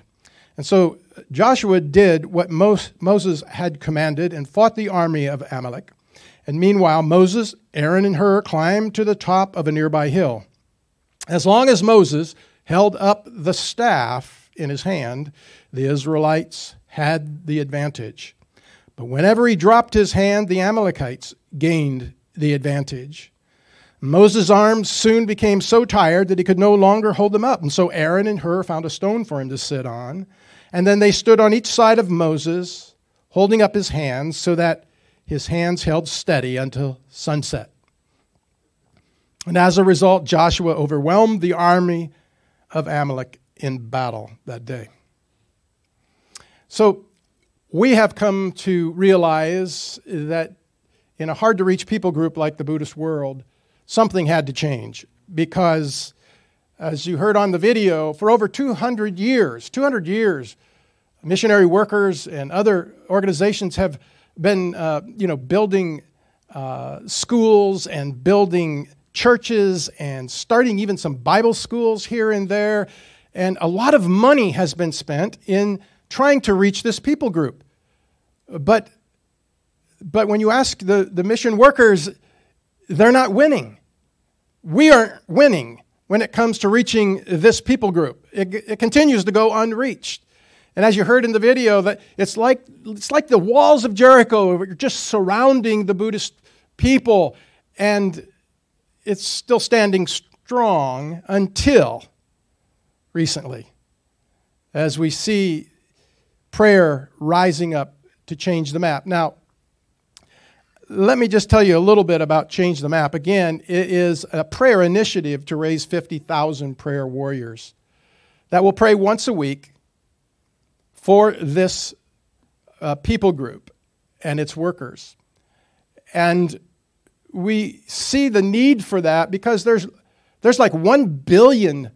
And so Joshua did what Moses had commanded and fought the army of Amalek. And meanwhile, Moses, Aaron, and Hur climbed to the top of a nearby hill. As long as Moses held up the staff in his hand, the Israelites had the advantage. But whenever he dropped his hand, the Amalekites gained the advantage. Moses' arms soon became so tired that he could no longer hold them up. And so Aaron and Hur found a stone for him to sit on. And then they stood on each side of Moses, holding up his hands so that his hands held steady until sunset. And as a result, Joshua overwhelmed the army of Amalek in battle that day. So we have come to realize that in a hard to reach people group like the Buddhist world, something had to change because as you heard on the video, for over 200 years, 200 years, missionary workers and other organizations have been, uh, you know, building uh, schools and building churches and starting even some Bible schools here and there. And a lot of money has been spent in trying to reach this people group. But, but when you ask the, the mission workers, they're not winning. We aren't winning when it comes to reaching this people group. It, it continues to go unreached. And as you heard in the video, that it's like, it's like the walls of Jericho are just surrounding the Buddhist people, and it's still standing strong until recently, as we see prayer rising up to change the map. Now, let me just tell you a little bit about Change the Map. Again, it is a prayer initiative to raise 50,000 prayer warriors that will pray once a week for this uh, people group and its workers. And we see the need for that because there's, there's like 1 billion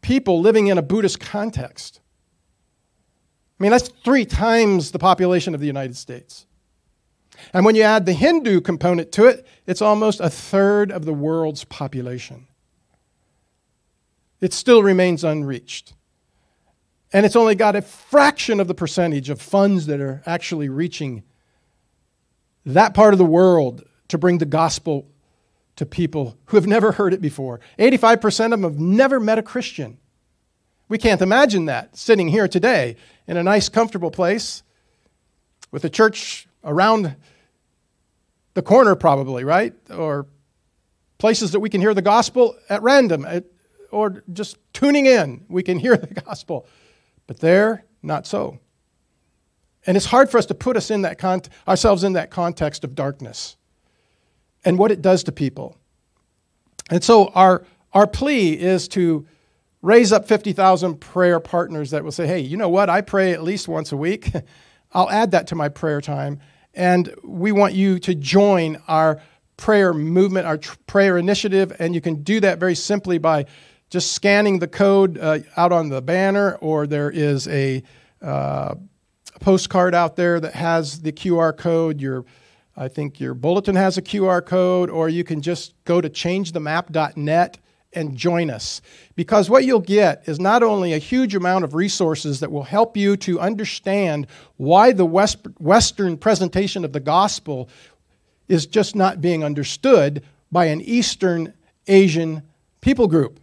people living in a Buddhist context. I mean, that's three times the population of the United States. And when you add the Hindu component to it, it's almost a third of the world's population. It still remains unreached. And it's only got a fraction of the percentage of funds that are actually reaching that part of the world to bring the gospel to people who have never heard it before. 85% of them have never met a Christian. We can't imagine that sitting here today in a nice, comfortable place with a church around the corner, probably, right? Or places that we can hear the gospel at random, or just tuning in, we can hear the gospel. But there, not so. And it's hard for us to put us in that con- ourselves in that context of darkness and what it does to people. And so our, our plea is to raise up 50,000 prayer partners that will say, hey, you know what? I pray at least once a week. I'll add that to my prayer time. And we want you to join our prayer movement, our tr- prayer initiative. And you can do that very simply by just scanning the code uh, out on the banner, or there is a, uh, postcard out there that has the QR code. Your, I think your bulletin has a QR code, or you can just go to changethemap.net and join us. Because what you'll get is not only a huge amount of resources that will help you to understand why the West, Western presentation of the gospel is just not being understood by an Eastern Asian people group.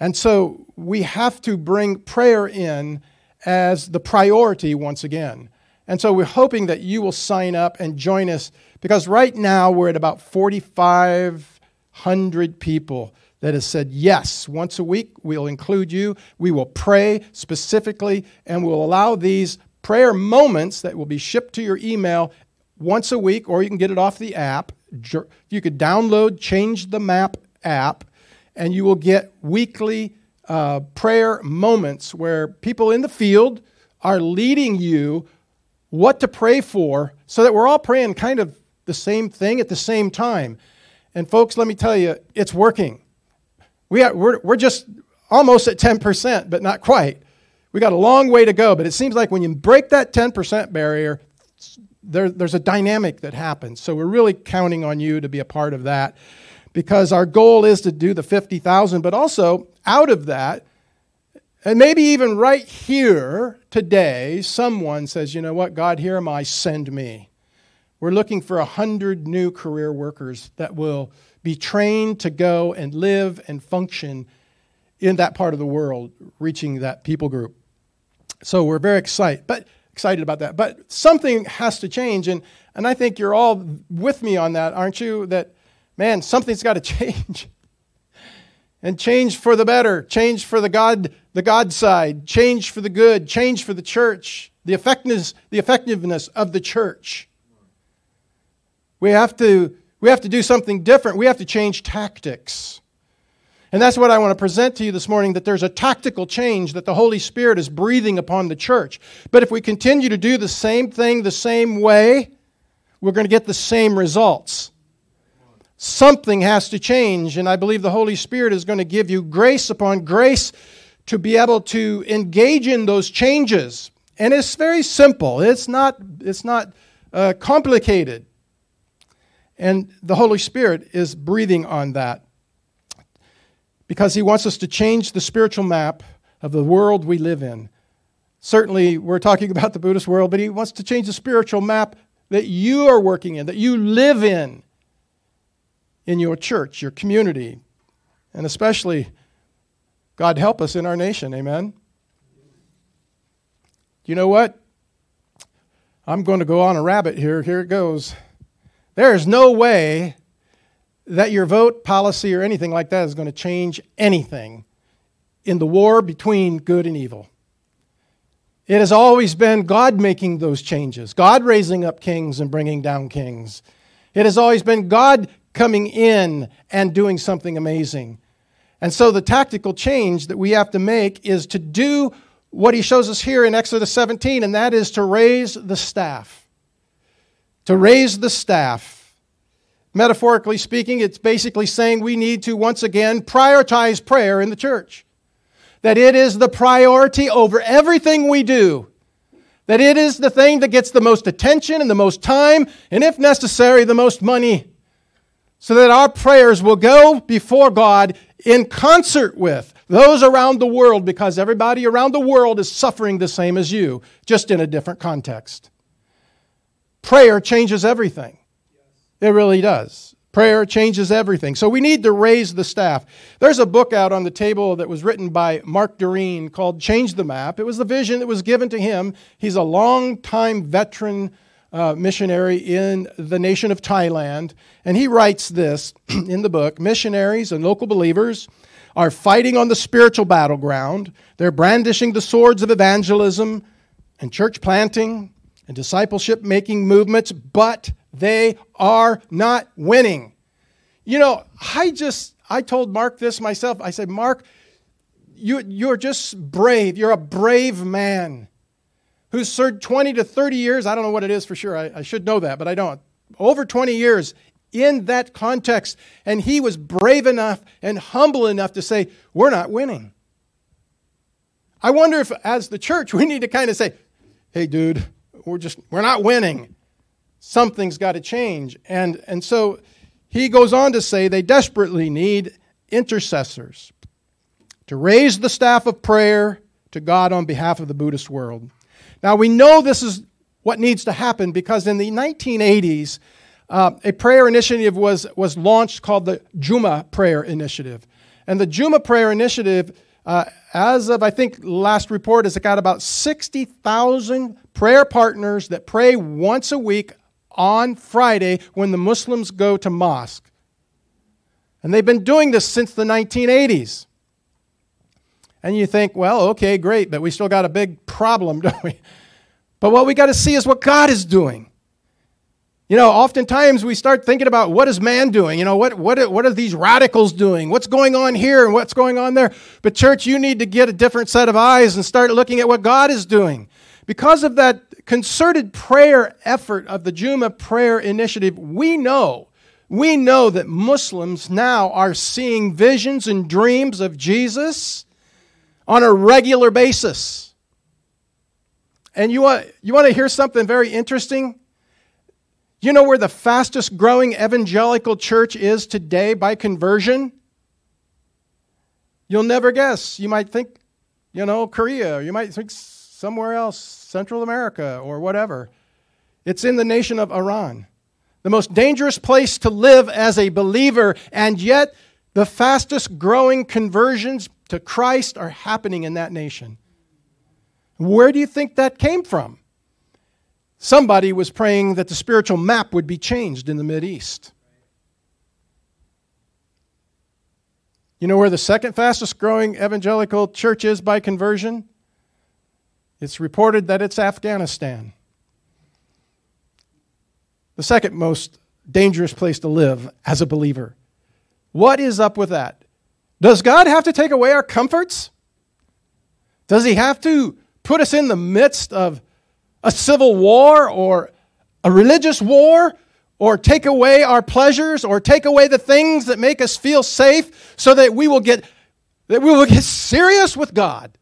And so we have to bring prayer in as the priority once again. And so we're hoping that you will sign up and join us because right now we're at about 4,500 people that has said, yes, once a week we'll include you. We will pray specifically and we'll allow these prayer moments that will be shipped to your email once a week, or you can get it off the app. You could download Change the Map app, and you will get weekly uh, prayer moments where people in the field are leading you what to pray for so that we're all praying kind of the same thing at the same time. And folks, let me tell you, it's working. We are, we're, we're just almost at 10%, but not quite. We got a long way to go, but it seems like when you break that 10% barrier, there, there's a dynamic that happens. So we're really counting on you to be a part of that because our goal is to do the 50,000, but also out of that, and maybe even right here today, someone says, you know what, God, here am I, send me. We're looking for a hundred new career workers that will be trained to go and live and function in that part of the world, reaching that people group. So we're very excited, but excited about that. But something has to change, and, and I think you're all with me on that, aren't you? That man, something's got to change and change for the better, change for the God, the God side, change for the good, change for the church, the effectiveness, the effectiveness of the church. We have to, we have to do something different. We have to change tactics. And that's what I want to present to you this morning that there's a tactical change that the Holy Spirit is breathing upon the church. But if we continue to do the same thing the same way, we're going to get the same results. Something has to change, and I believe the Holy Spirit is going to give you grace upon grace to be able to engage in those changes. And it's very simple, it's not, it's not uh, complicated. And the Holy Spirit is breathing on that because He wants us to change the spiritual map of the world we live in. Certainly, we're talking about the Buddhist world, but He wants to change the spiritual map that you are working in, that you live in in your church, your community, and especially, God help us in our nation. Amen. You know what? I'm going to go on a rabbit here. Here it goes. There is no way that your vote, policy, or anything like that is going to change anything in the war between good and evil. It has always been God making those changes, God raising up kings and bringing down kings. It has always been God coming in and doing something amazing. And so the tactical change that we have to make is to do what he shows us here in Exodus 17, and that is to raise the staff. To raise the staff. Metaphorically speaking, it's basically saying we need to once again prioritize prayer in the church. That it is the priority over everything we do. That it is the thing that gets the most attention and the most time, and if necessary, the most money. So that our prayers will go before God in concert with those around the world because everybody around the world is suffering the same as you, just in a different context. Prayer changes everything. It really does. Prayer changes everything. So we need to raise the staff. There's a book out on the table that was written by Mark Doreen called Change the Map. It was the vision that was given to him. He's a long-time veteran uh, missionary in the nation of Thailand. And he writes this in the book Missionaries and local believers are fighting on the spiritual battleground. They're brandishing the swords of evangelism and church planting and discipleship making movements, but they are not winning. You know, I just, I told Mark this myself. I said, Mark, you, you're just brave. You're a brave man who's served 20 to 30 years. I don't know what it is for sure. I, I should know that, but I don't. Over 20 years in that context. And he was brave enough and humble enough to say, We're not winning. I wonder if, as the church, we need to kind of say, Hey, dude, we're just, we're not winning. Something's got to change. And, and so he goes on to say they desperately need intercessors to raise the staff of prayer to God on behalf of the Buddhist world. Now, we know this is what needs to happen because in the 1980s, uh, a prayer initiative was, was launched called the Juma Prayer Initiative. And the Juma Prayer Initiative, uh, as of I think last report, has got about 60,000 prayer partners that pray once a week on Friday when the Muslims go to mosque. And they've been doing this since the 1980s. And you think, well, okay, great, but we still got a big problem, don't we? But what we got to see is what God is doing. You know, oftentimes we start thinking about what is man doing? You know, what, what, what are these radicals doing? What's going on here and what's going on there? But, church, you need to get a different set of eyes and start looking at what God is doing. Because of that concerted prayer effort of the Juma Prayer Initiative, we know, we know that Muslims now are seeing visions and dreams of Jesus on a regular basis. And you want, you want to hear something very interesting? You know where the fastest growing evangelical church is today by conversion? You'll never guess. You might think, you know, Korea, or you might think somewhere else, Central America, or whatever. It's in the nation of Iran, the most dangerous place to live as a believer, and yet the fastest growing conversions to Christ are happening in that nation. Where do you think that came from? Somebody was praying that the spiritual map would be changed in the East. You know where the second fastest growing evangelical church is by conversion? It's reported that it's Afghanistan. The second most dangerous place to live as a believer. What is up with that? Does God have to take away our comforts? Does He have to put us in the midst of a civil war or a religious war or take away our pleasures or take away the things that make us feel safe so that we will get that we will get serious with God.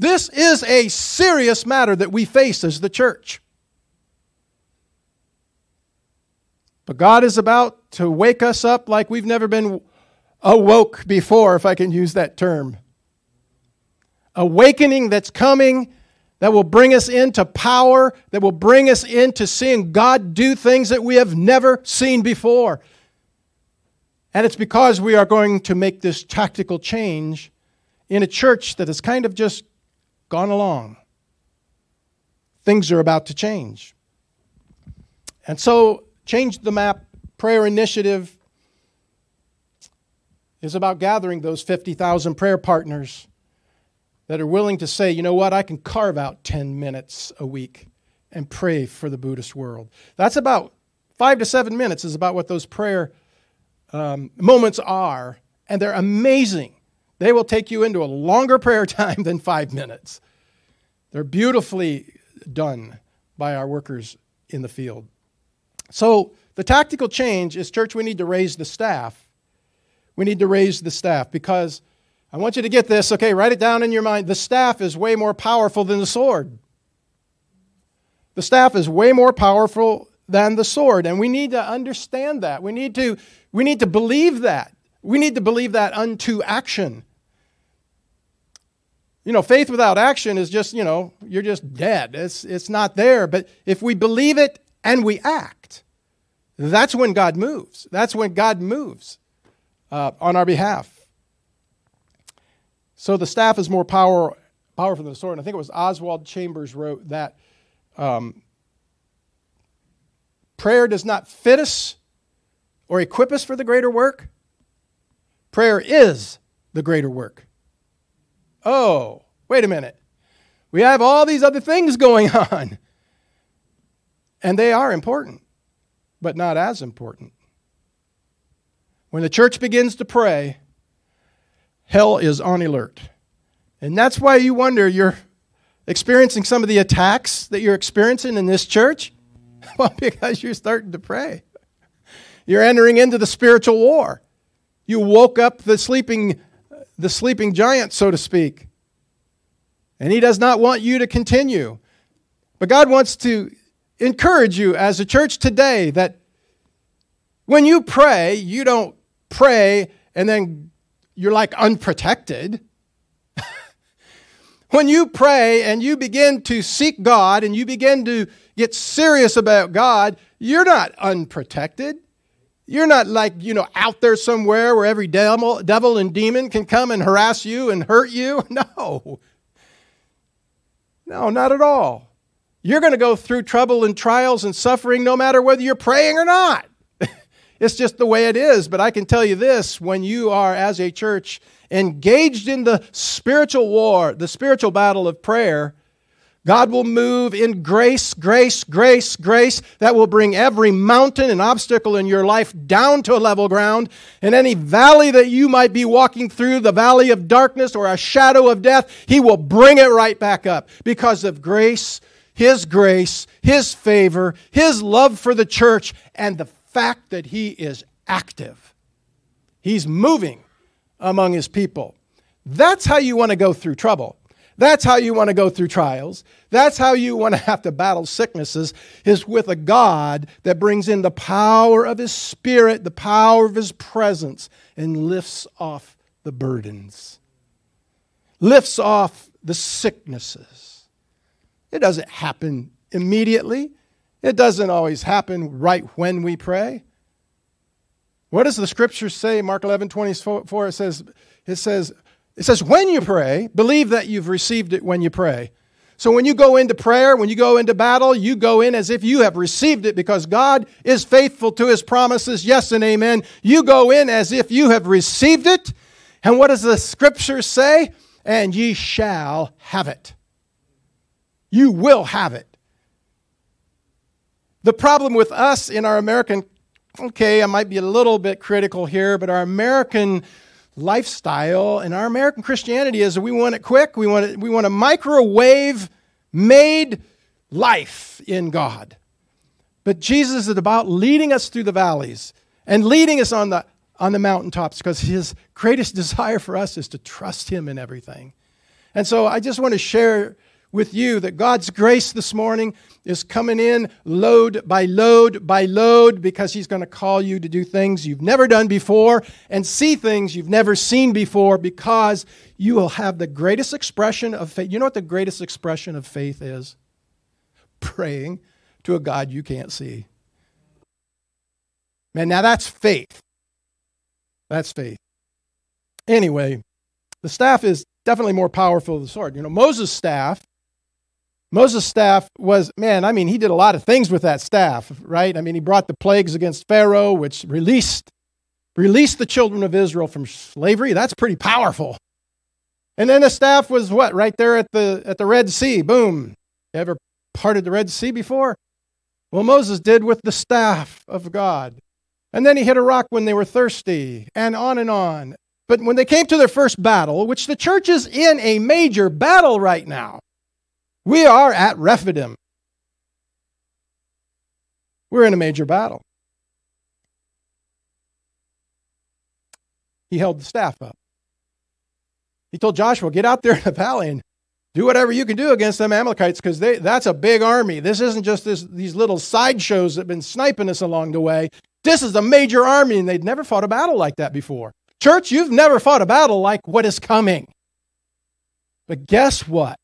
This is a serious matter that we face as the church. But God is about to wake us up like we've never been awoke before, if I can use that term. Awakening that's coming that will bring us into power, that will bring us into seeing God do things that we have never seen before. And it's because we are going to make this tactical change in a church that has kind of just gone along. Things are about to change. And so, Change the Map Prayer Initiative is about gathering those 50,000 prayer partners that are willing to say, you know what, I can carve out 10 minutes a week and pray for the Buddhist world. That's about five to seven minutes, is about what those prayer um, moments are. And they're amazing. They will take you into a longer prayer time than five minutes. They're beautifully done by our workers in the field. So, the tactical change is church, we need to raise the staff. We need to raise the staff because I want you to get this. Okay, write it down in your mind. The staff is way more powerful than the sword. The staff is way more powerful than the sword, and we need to understand that. We need to, we need to believe that. We need to believe that unto action. You know, faith without action is just, you know, you're just dead. It's, it's not there. But if we believe it and we act, that's when God moves. That's when God moves uh, on our behalf. So the staff is more power, powerful than the sword. And I think it was Oswald Chambers wrote that um, prayer does not fit us or equip us for the greater work. Prayer is the greater work. Oh, wait a minute. We have all these other things going on. And they are important, but not as important. When the church begins to pray, hell is on alert. And that's why you wonder you're experiencing some of the attacks that you're experiencing in this church. Well, because you're starting to pray. You're entering into the spiritual war. You woke up the sleeping the sleeping giant, so to speak. And he does not want you to continue. But God wants to encourage you as a church today that when you pray, you don't pray and then you're like unprotected. when you pray and you begin to seek God and you begin to get serious about God, you're not unprotected. You're not like, you know, out there somewhere where every devil, devil and demon can come and harass you and hurt you. No. No, not at all. You're going to go through trouble and trials and suffering no matter whether you're praying or not. It's just the way it is. But I can tell you this when you are, as a church, engaged in the spiritual war, the spiritual battle of prayer, God will move in grace, grace, grace, grace that will bring every mountain and obstacle in your life down to a level ground. And any valley that you might be walking through, the valley of darkness or a shadow of death, He will bring it right back up because of grace, His grace, His favor, His love for the church, and the fact that he is active. He's moving among his people. That's how you want to go through trouble. That's how you want to go through trials. That's how you want to have to battle sicknesses, is with a God that brings in the power of His Spirit, the power of His presence, and lifts off the burdens, lifts off the sicknesses. It doesn't happen immediately, it doesn't always happen right when we pray. What does the scripture say? Mark 11, 24, it says, it says, it says, when you pray, believe that you've received it when you pray. So when you go into prayer, when you go into battle, you go in as if you have received it because God is faithful to his promises. Yes and amen. You go in as if you have received it. And what does the scripture say? And ye shall have it. You will have it. The problem with us in our American, okay, I might be a little bit critical here, but our American lifestyle and our American Christianity is we want it quick. We want it, we want a microwave made life in God. But Jesus is about leading us through the valleys and leading us on the on the mountaintops because his greatest desire for us is to trust him in everything. And so I just want to share with you that God's grace this morning is coming in load by load by load because He's going to call you to do things you've never done before and see things you've never seen before because you will have the greatest expression of faith. You know what the greatest expression of faith is? Praying to a God you can't see. Man, now that's faith. That's faith. Anyway, the staff is definitely more powerful than the sword. You know, Moses' staff Moses' staff was, man, I mean, he did a lot of things with that staff, right? I mean, he brought the plagues against Pharaoh, which released, released the children of Israel from slavery. That's pretty powerful. And then the staff was what? Right there at the, at the Red Sea. Boom. You ever parted the Red Sea before? Well, Moses did with the staff of God. And then he hit a rock when they were thirsty, and on and on. But when they came to their first battle, which the church is in a major battle right now, We are at Rephidim. We're in a major battle. He held the staff up. He told Joshua, Get out there in the valley and do whatever you can do against them Amalekites because that's a big army. This isn't just this, these little sideshows that have been sniping us along the way. This is a major army, and they'd never fought a battle like that before. Church, you've never fought a battle like what is coming. But guess what?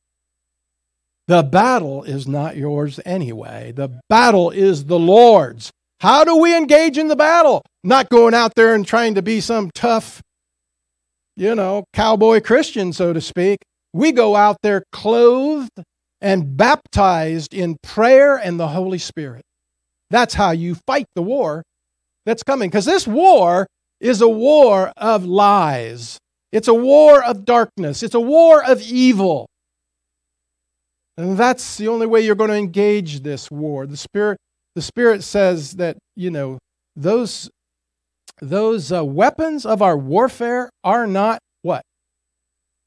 The battle is not yours anyway. The battle is the Lord's. How do we engage in the battle? Not going out there and trying to be some tough, you know, cowboy Christian, so to speak. We go out there clothed and baptized in prayer and the Holy Spirit. That's how you fight the war that's coming. Because this war is a war of lies, it's a war of darkness, it's a war of evil. And that's the only way you're going to engage this war. The Spirit, the Spirit says that, you know, those, those uh, weapons of our warfare are not what?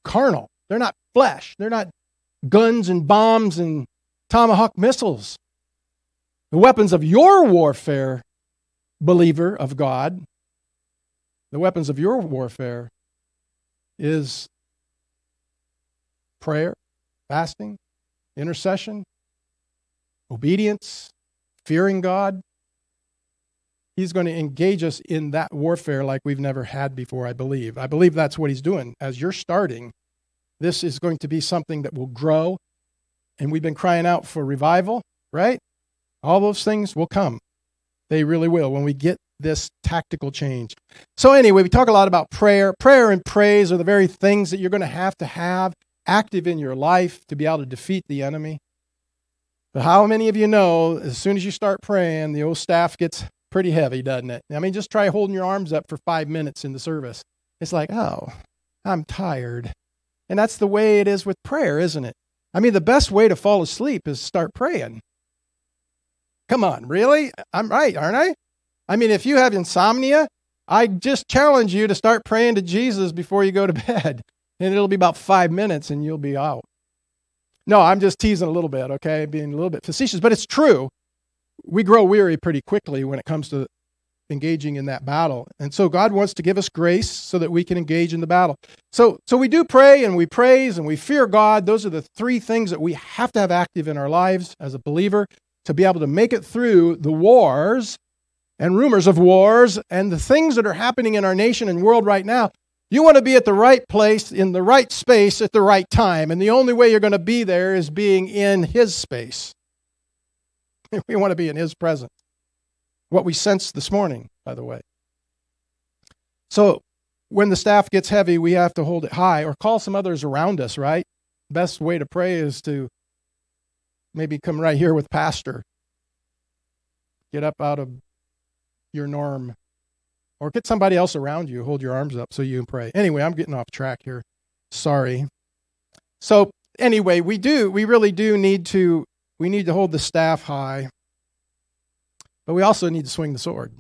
Carnal. They're not flesh. They're not guns and bombs and tomahawk missiles. The weapons of your warfare, believer of God, the weapons of your warfare is prayer, fasting, intercession, obedience, fearing God. He's going to engage us in that warfare like we've never had before, I believe. I believe that's what he's doing. As you're starting, this is going to be something that will grow. And we've been crying out for revival, right? All those things will come. They really will when we get this tactical change. So, anyway, we talk a lot about prayer. Prayer and praise are the very things that you're going to have to have active in your life to be able to defeat the enemy. But how many of you know as soon as you start praying, the old staff gets pretty heavy, doesn't it? I mean, just try holding your arms up for five minutes in the service. It's like, oh, I'm tired. And that's the way it is with prayer, isn't it? I mean, the best way to fall asleep is start praying. Come on, really? I'm right, aren't I? I mean, if you have insomnia, I just challenge you to start praying to Jesus before you go to bed. And it'll be about five minutes and you'll be out. No, I'm just teasing a little bit, okay? Being a little bit facetious, but it's true. We grow weary pretty quickly when it comes to engaging in that battle. And so God wants to give us grace so that we can engage in the battle. So so we do pray and we praise and we fear God. Those are the three things that we have to have active in our lives as a believer to be able to make it through the wars and rumors of wars and the things that are happening in our nation and world right now. You want to be at the right place, in the right space, at the right time. And the only way you're going to be there is being in His space. We want to be in His presence. What we sensed this morning, by the way. So when the staff gets heavy, we have to hold it high or call some others around us, right? Best way to pray is to maybe come right here with Pastor. Get up out of your norm or get somebody else around you, hold your arms up so you can pray. Anyway, I'm getting off track here. Sorry. So, anyway, we do, we really do need to, we need to hold the staff high, but we also need to swing the sword.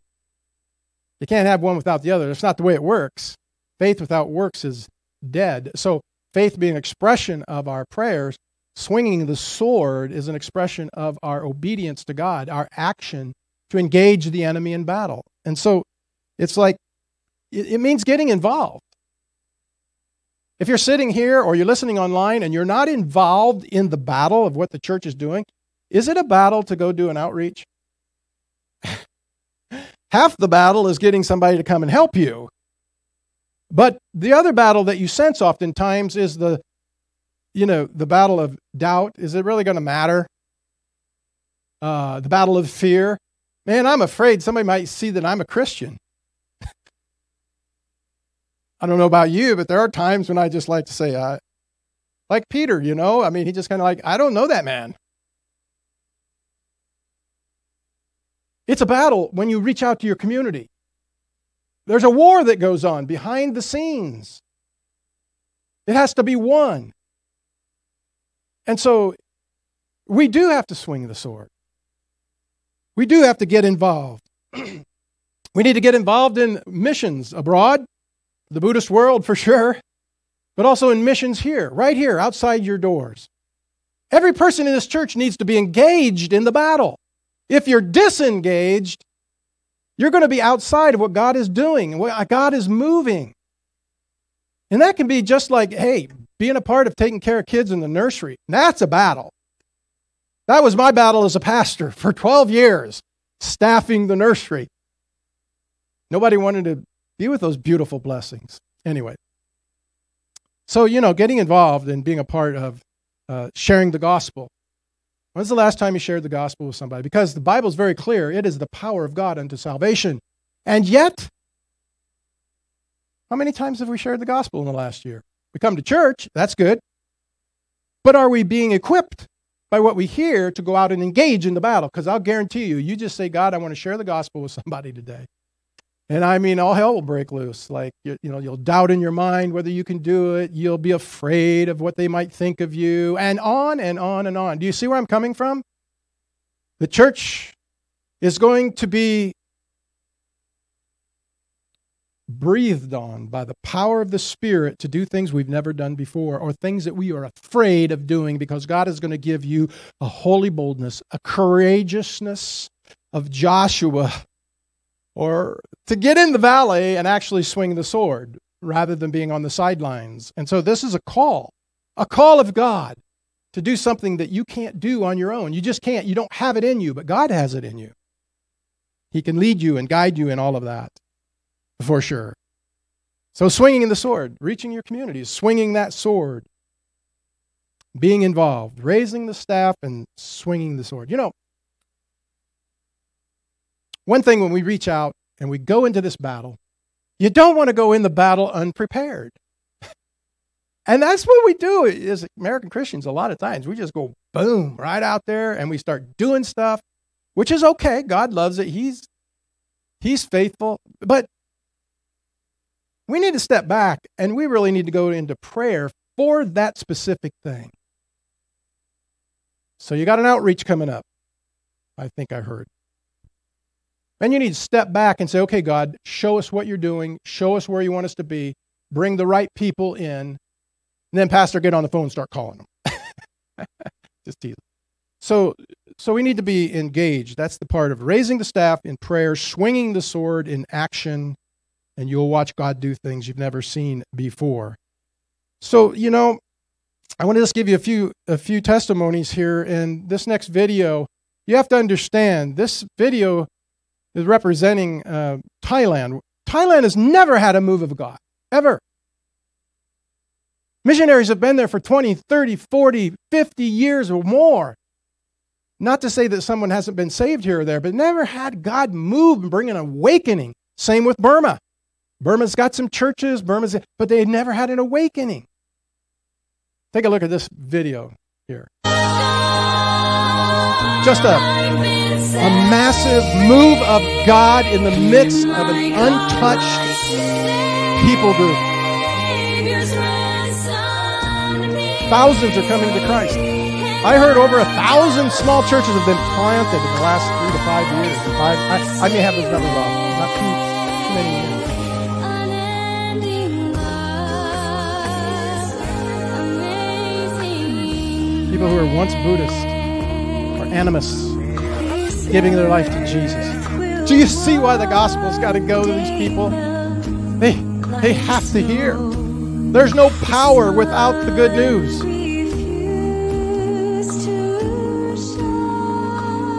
You can't have one without the other. That's not the way it works. Faith without works is dead. So, faith being an expression of our prayers, swinging the sword is an expression of our obedience to God, our action to engage the enemy in battle. And so it's like, it, it means getting involved. If you're sitting here or you're listening online and you're not involved in the battle of what the church is doing, is it a battle to go do an outreach? Half the battle is getting somebody to come and help you. But the other battle that you sense oftentimes is the, you know, the battle of doubt. Is it really going to matter? Uh, the battle of fear. Man, I'm afraid somebody might see that I'm a Christian. I don't know about you, but there are times when I just like to say, I, like Peter, you know, I mean, he just kind of like, I don't know that man. It's a battle when you reach out to your community. There's a war that goes on behind the scenes. It has to be won. And so we do have to swing the sword. We do have to get involved. we need to get involved in missions abroad, the Buddhist world for sure, but also in missions here, right here, outside your doors. Every person in this church needs to be engaged in the battle. If you're disengaged, you're going to be outside of what God is doing, and what uh, God is moving. And that can be just like, hey, being a part of taking care of kids in the nursery. That's a battle. That was my battle as a pastor for 12 years, staffing the nursery. Nobody wanted to be with those beautiful blessings. Anyway, so, you know, getting involved and being a part of uh, sharing the gospel. When's the last time you shared the gospel with somebody? Because the Bible is very clear it is the power of God unto salvation. And yet, how many times have we shared the gospel in the last year? We come to church, that's good. But are we being equipped by what we hear to go out and engage in the battle? Because I'll guarantee you, you just say, God, I want to share the gospel with somebody today. And I mean, all hell will break loose. Like, you, you, know, you'll doubt in your mind whether you can do it. You'll be afraid of what they might think of you, and on and on and on. Do you see where I'm coming from? The church is going to be breathed on by the power of the Spirit to do things we've never done before or things that we are afraid of doing because God is going to give you a holy boldness, a courageousness of Joshua, or to get in the valley and actually swing the sword rather than being on the sidelines. And so this is a call, a call of God to do something that you can't do on your own. You just can't. You don't have it in you, but God has it in you. He can lead you and guide you in all of that for sure. So, swinging the sword, reaching your communities, swinging that sword, being involved, raising the staff and swinging the sword. You know, one thing when we reach out and we go into this battle, you don't want to go in the battle unprepared. And that's what we do as American Christians a lot of times. We just go boom right out there and we start doing stuff, which is okay. God loves it. He's He's faithful. But we need to step back and we really need to go into prayer for that specific thing. So you got an outreach coming up. I think I heard. And you need to step back and say, okay, God, show us what you're doing, show us where you want us to be, bring the right people in. And then, Pastor, get on the phone and start calling them. Just tease. So, so we need to be engaged. That's the part of raising the staff in prayer, swinging the sword in action, and you'll watch God do things you've never seen before. So, you know, I want to just give you a few a few testimonies here in this next video. You have to understand this video is representing uh, Thailand. Thailand has never had a move of God, ever. Missionaries have been there for 20, 30, 40, 50 years or more. Not to say that someone hasn't been saved here or there, but never had God move and bring an awakening. Same with Burma. Burma's got some churches, Burma's, but they never had an awakening. Take a look at this video here. Just a, a massive move of God in the midst of an untouched people group. Thousands are coming to Christ. I heard over a thousand small churches have been planted in the last three to five years. Five, I, I may have those numbers off. Not too, too many years. people who were once Buddhist or animists giving their life to Jesus. Do you see why the gospel's got to go to these people? They, they have to hear. There's no power without the good news.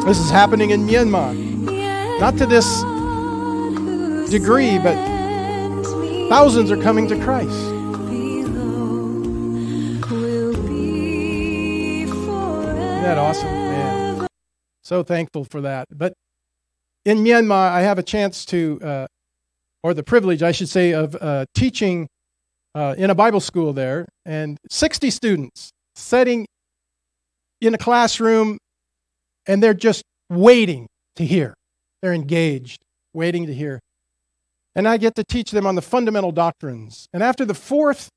This is happening in Myanmar. Not to this degree, but thousands are coming to Christ. Isn't that awesome? So thankful for that. But in Myanmar, I have a chance to, uh, or the privilege, I should say, of uh, teaching uh, in a Bible school there, and 60 students sitting in a classroom, and they're just waiting to hear. They're engaged, waiting to hear. And I get to teach them on the fundamental doctrines. And after the fourth,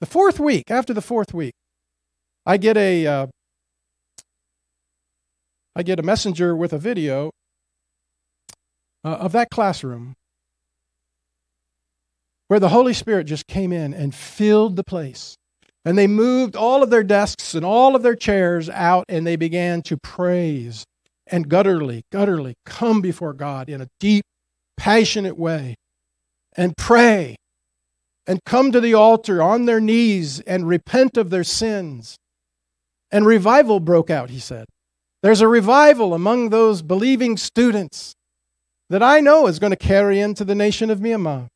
the fourth week, after the fourth week, I get a uh, I get a messenger with a video uh, of that classroom where the Holy Spirit just came in and filled the place. And they moved all of their desks and all of their chairs out and they began to praise and gutturally, gutturally come before God in a deep, passionate way and pray and come to the altar on their knees and repent of their sins. And revival broke out, he said. There's a revival among those believing students that I know is going to carry into the nation of Myanmar.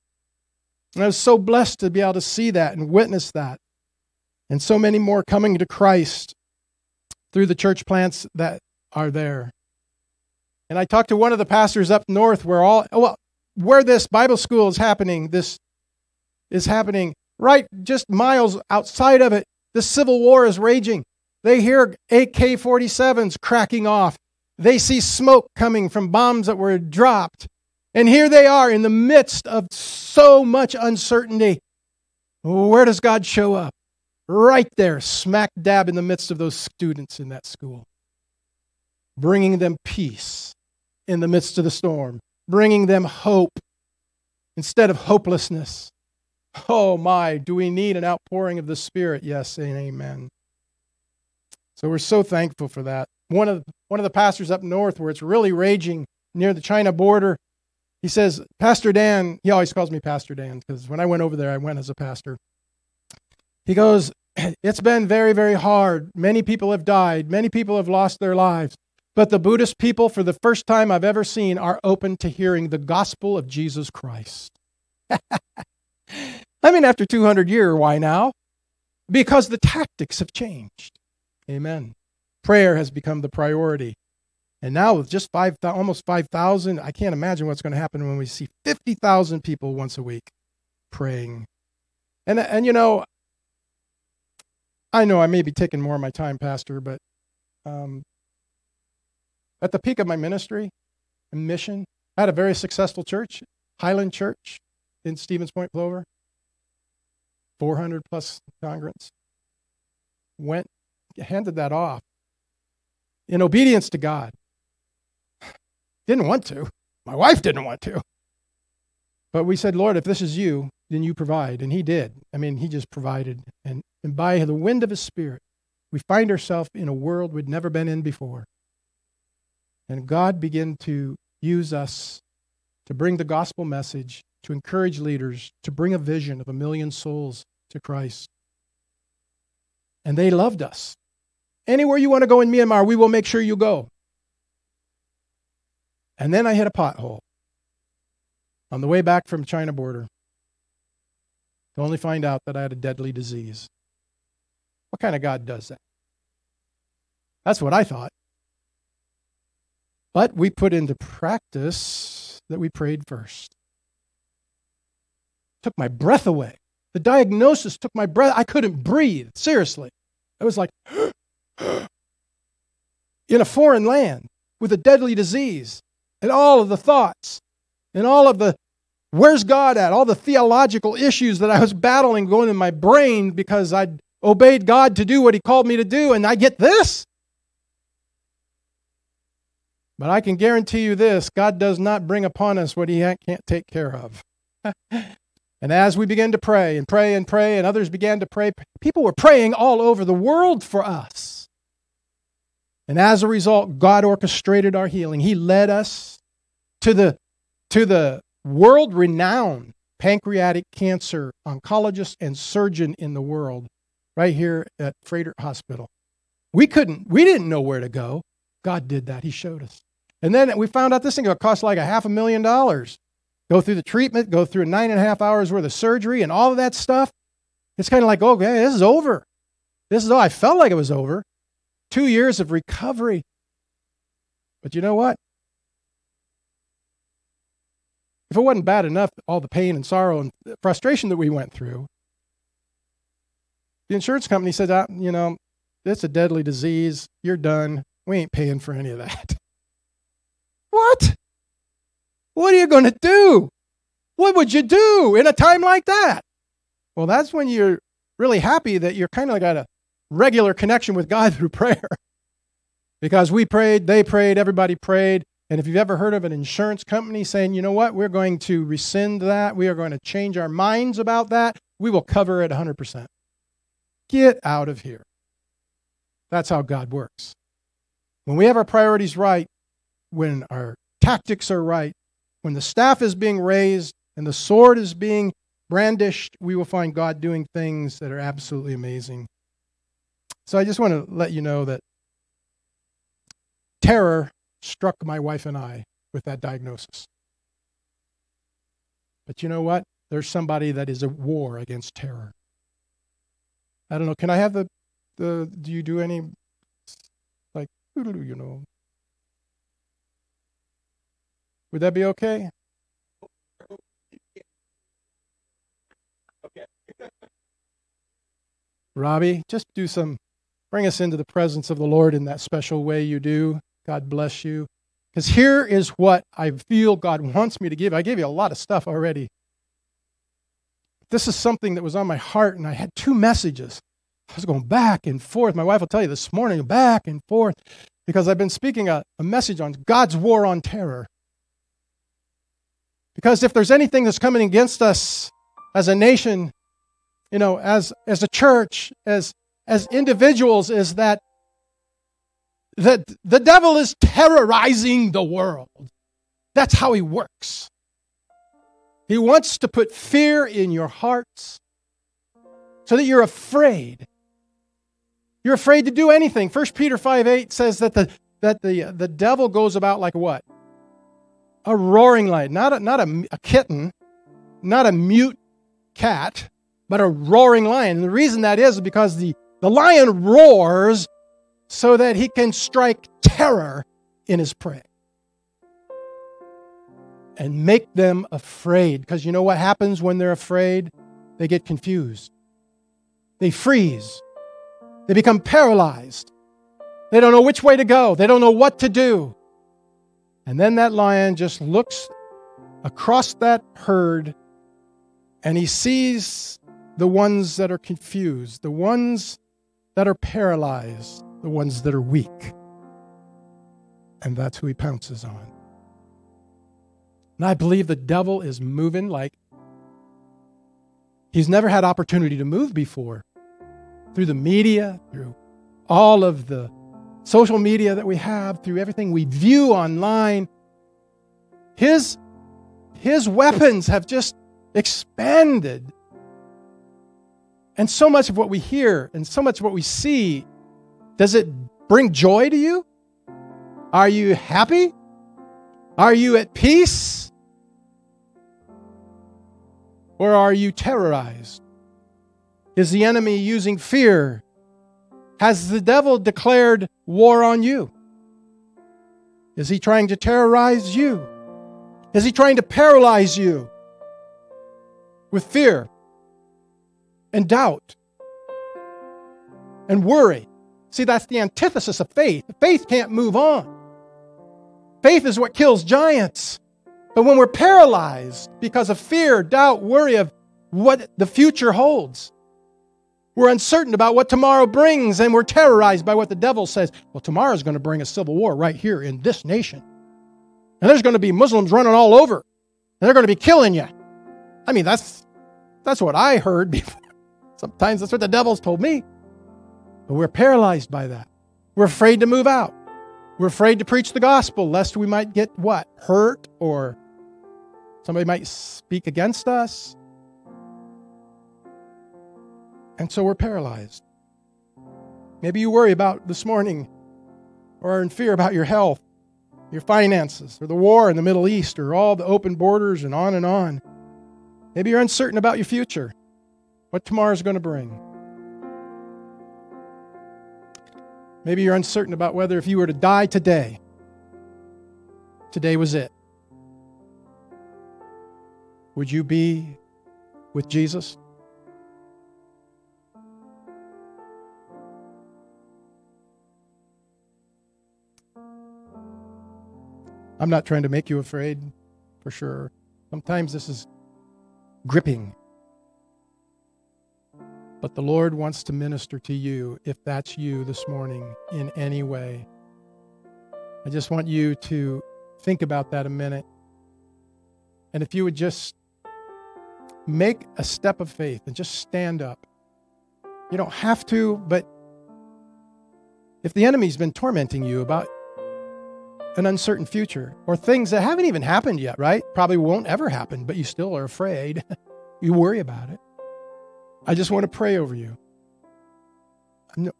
And I was so blessed to be able to see that and witness that. And so many more coming to Christ through the church plants that are there. And I talked to one of the pastors up north where all oh, well where this Bible school is happening, this is happening right just miles outside of it. The civil war is raging. They hear AK 47s cracking off. They see smoke coming from bombs that were dropped. And here they are in the midst of so much uncertainty. Where does God show up? Right there, smack dab in the midst of those students in that school, bringing them peace in the midst of the storm, bringing them hope instead of hopelessness. Oh my, do we need an outpouring of the Spirit? Yes and amen. So we're so thankful for that. One of, one of the pastors up north, where it's really raging near the China border, he says, Pastor Dan, he always calls me Pastor Dan because when I went over there, I went as a pastor. He goes, It's been very, very hard. Many people have died, many people have lost their lives. But the Buddhist people, for the first time I've ever seen, are open to hearing the gospel of Jesus Christ. I mean, after 200 years, why now? Because the tactics have changed. Amen. Prayer has become the priority. And now with just five, almost 5,000, I can't imagine what's going to happen when we see 50,000 people once a week praying. And, and you know, I know I may be taking more of my time, Pastor, but um, at the peak of my ministry and mission, I had a very successful church, Highland Church in Stevens Point, Plover. 400 plus congregants. Went, handed that off in obedience to God. Didn't want to. My wife didn't want to. But we said, Lord, if this is you, then you provide. And he did. I mean, he just provided. And, and by the wind of his spirit, we find ourselves in a world we'd never been in before. And God began to use us to bring the gospel message, to encourage leaders, to bring a vision of a million souls to Christ. And they loved us. Anywhere you want to go in Myanmar, we will make sure you go. And then I hit a pothole on the way back from China border to only find out that I had a deadly disease. What kind of God does that? That's what I thought. But we put into practice that we prayed first. Took my breath away. The diagnosis took my breath. I couldn't breathe. Seriously. I was like, in a foreign land with a deadly disease, and all of the thoughts, and all of the where's God at? All the theological issues that I was battling going in my brain because I'd obeyed God to do what He called me to do, and I get this. But I can guarantee you this God does not bring upon us what He can't take care of. And as we began to pray and pray and pray, and others began to pray, people were praying all over the world for us. And as a result, God orchestrated our healing. He led us to the, to the world renowned pancreatic cancer oncologist and surgeon in the world, right here at Froedtert Hospital. We couldn't, we didn't know where to go. God did that. He showed us. And then we found out this thing cost like a half a million dollars go through the treatment, go through nine and a half hours worth of surgery and all of that stuff. It's kind of like, okay, this is over. This is all. I felt like it was over. Two years of recovery. But you know what? If it wasn't bad enough, all the pain and sorrow and frustration that we went through, the insurance company said, ah, you know, it's a deadly disease. You're done. We ain't paying for any of that. What? What are you going to do? What would you do in a time like that? Well, that's when you're really happy that you're kind of got a regular connection with God through prayer. because we prayed, they prayed, everybody prayed. And if you've ever heard of an insurance company saying, you know what, we're going to rescind that, we are going to change our minds about that, we will cover it 100%. get out of here. That's how God works. When we have our priorities right, when our tactics are right, when the staff is being raised and the sword is being brandished, we will find God doing things that are absolutely amazing. So I just want to let you know that terror struck my wife and I with that diagnosis. But you know what? There's somebody that is at war against terror. I don't know. Can I have the the? Do you do any like you know? Would that be okay? okay? Robbie, just do some, bring us into the presence of the Lord in that special way you do. God bless you. Because here is what I feel God wants me to give. I gave you a lot of stuff already. This is something that was on my heart, and I had two messages. I was going back and forth. My wife will tell you this morning, back and forth, because I've been speaking a, a message on God's war on terror. Because if there's anything that's coming against us as a nation, you know, as as a church, as as individuals, is that that the devil is terrorizing the world. That's how he works. He wants to put fear in your hearts so that you're afraid. You're afraid to do anything. 1 Peter 5 8 says that the that the uh, the devil goes about like what? A roaring lion, not a, not a, a kitten, not a mute cat, but a roaring lion. And the reason that is because the, the lion roars so that he can strike terror in his prey and make them afraid. Because you know what happens when they're afraid? They get confused, they freeze, they become paralyzed. They don't know which way to go, they don't know what to do. And then that lion just looks across that herd and he sees the ones that are confused, the ones that are paralyzed, the ones that are weak. And that's who he pounces on. And I believe the devil is moving like he's never had opportunity to move before. Through the media, through all of the social media that we have, through everything we view online, his, his weapons have just expanded and so much of what we hear and so much of what we see, does it bring joy to you? Are you happy? Are you at peace? Or are you terrorized? Is the enemy using fear? Has the devil declared war on you? Is he trying to terrorize you? Is he trying to paralyze you with fear? And doubt and worry. See, that's the antithesis of faith. Faith can't move on. Faith is what kills giants. But when we're paralyzed because of fear, doubt, worry of what the future holds, we're uncertain about what tomorrow brings, and we're terrorized by what the devil says. Well, tomorrow's going to bring a civil war right here in this nation. And there's going to be Muslims running all over, and they're going to be killing you. I mean, that's that's what I heard before. Sometimes that's what the devil's told me. But we're paralyzed by that. We're afraid to move out. We're afraid to preach the gospel lest we might get what? Hurt or somebody might speak against us. And so we're paralyzed. Maybe you worry about this morning or are in fear about your health, your finances, or the war in the Middle East, or all the open borders and on and on. Maybe you're uncertain about your future what tomorrow's going to bring. Maybe you're uncertain about whether if you were to die today, today was it. Would you be with Jesus? I'm not trying to make you afraid, for sure. Sometimes this is gripping but the Lord wants to minister to you if that's you this morning in any way. I just want you to think about that a minute. And if you would just make a step of faith and just stand up You don't have to, but if the enemy's been tormenting you about an uncertain future or things that haven't even happened yet, right? Probably won't ever happen, but you still are afraid. you worry about it. I just want to pray over you.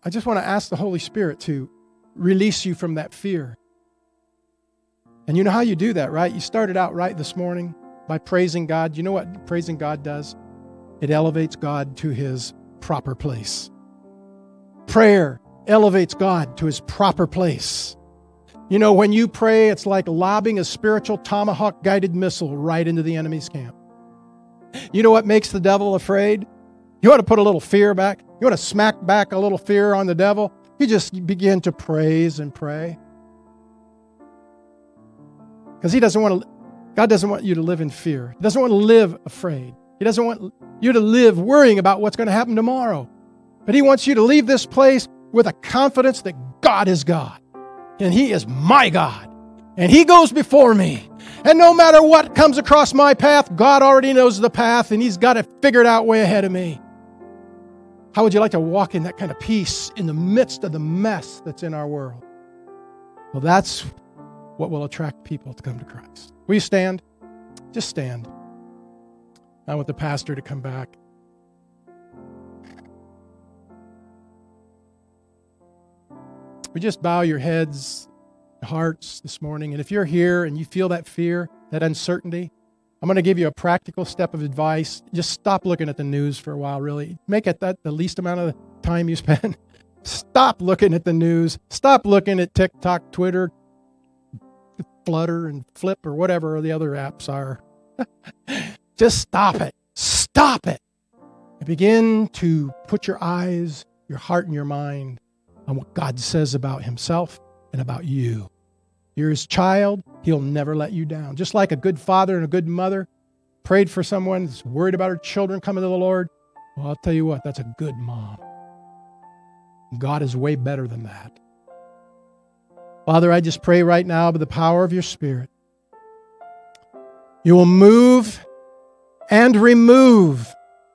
I just want to ask the Holy Spirit to release you from that fear. And you know how you do that, right? You started out right this morning by praising God. You know what praising God does? It elevates God to his proper place. Prayer elevates God to his proper place. You know, when you pray, it's like lobbing a spiritual tomahawk guided missile right into the enemy's camp. You know what makes the devil afraid? You want to put a little fear back? You want to smack back a little fear on the devil? You just begin to praise and pray. Because he doesn't want to, God doesn't want you to live in fear. He doesn't want to live afraid. He doesn't want you to live worrying about what's going to happen tomorrow. But he wants you to leave this place with a confidence that God is God and he is my God. And he goes before me. And no matter what comes across my path, God already knows the path and he's got it figured out way ahead of me. How would you like to walk in that kind of peace in the midst of the mess that's in our world? Well, that's what will attract people to come to Christ. Will you stand? Just stand. I want the pastor to come back. We just bow your heads, hearts this morning. And if you're here and you feel that fear, that uncertainty, I'm going to give you a practical step of advice. Just stop looking at the news for a while, really. Make it that the least amount of time you spend. Stop looking at the news. Stop looking at TikTok, Twitter, Flutter, and Flip, or whatever the other apps are. Just stop it. Stop it. And begin to put your eyes, your heart, and your mind on what God says about Himself and about you. You're his child. He'll never let you down. Just like a good father and a good mother prayed for someone that's worried about her children coming to the Lord. Well, I'll tell you what, that's a good mom. God is way better than that. Father, I just pray right now by the power of your Spirit, you will move and remove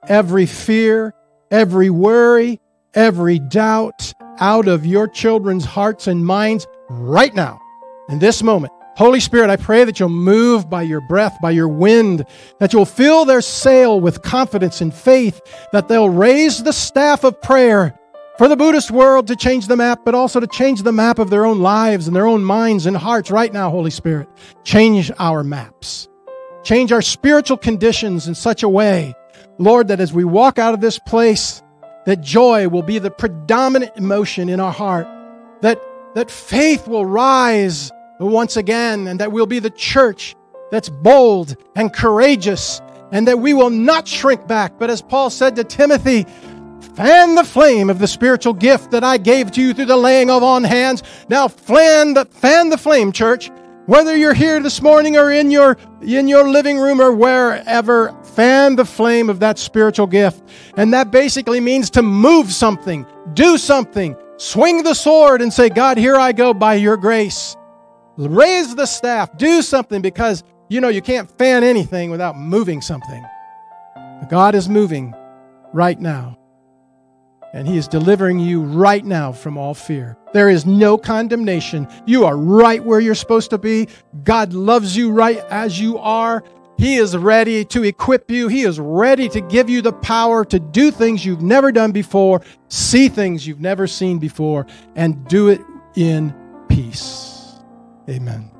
every fear, every worry, every doubt out of your children's hearts and minds right now in this moment. Holy Spirit, I pray that you'll move by your breath, by your wind, that you'll fill their sail with confidence and faith, that they'll raise the staff of prayer for the Buddhist world to change the map, but also to change the map of their own lives and their own minds and hearts right now, Holy Spirit. Change our maps. Change our spiritual conditions in such a way, Lord, that as we walk out of this place, that joy will be the predominant emotion in our heart, that, that faith will rise once again, and that we'll be the church that's bold and courageous, and that we will not shrink back. But as Paul said to Timothy, fan the flame of the spiritual gift that I gave to you through the laying of on hands. Now fan the, fan the flame, church. Whether you're here this morning or in your, in your living room or wherever, fan the flame of that spiritual gift. And that basically means to move something, do something, swing the sword and say, God, here I go by your grace. Raise the staff, do something because you know you can't fan anything without moving something. But God is moving right now. And He is delivering you right now from all fear. There is no condemnation. You are right where you're supposed to be. God loves you right as you are. He is ready to equip you. He is ready to give you the power to do things you've never done before, see things you've never seen before, and do it in peace. Amen.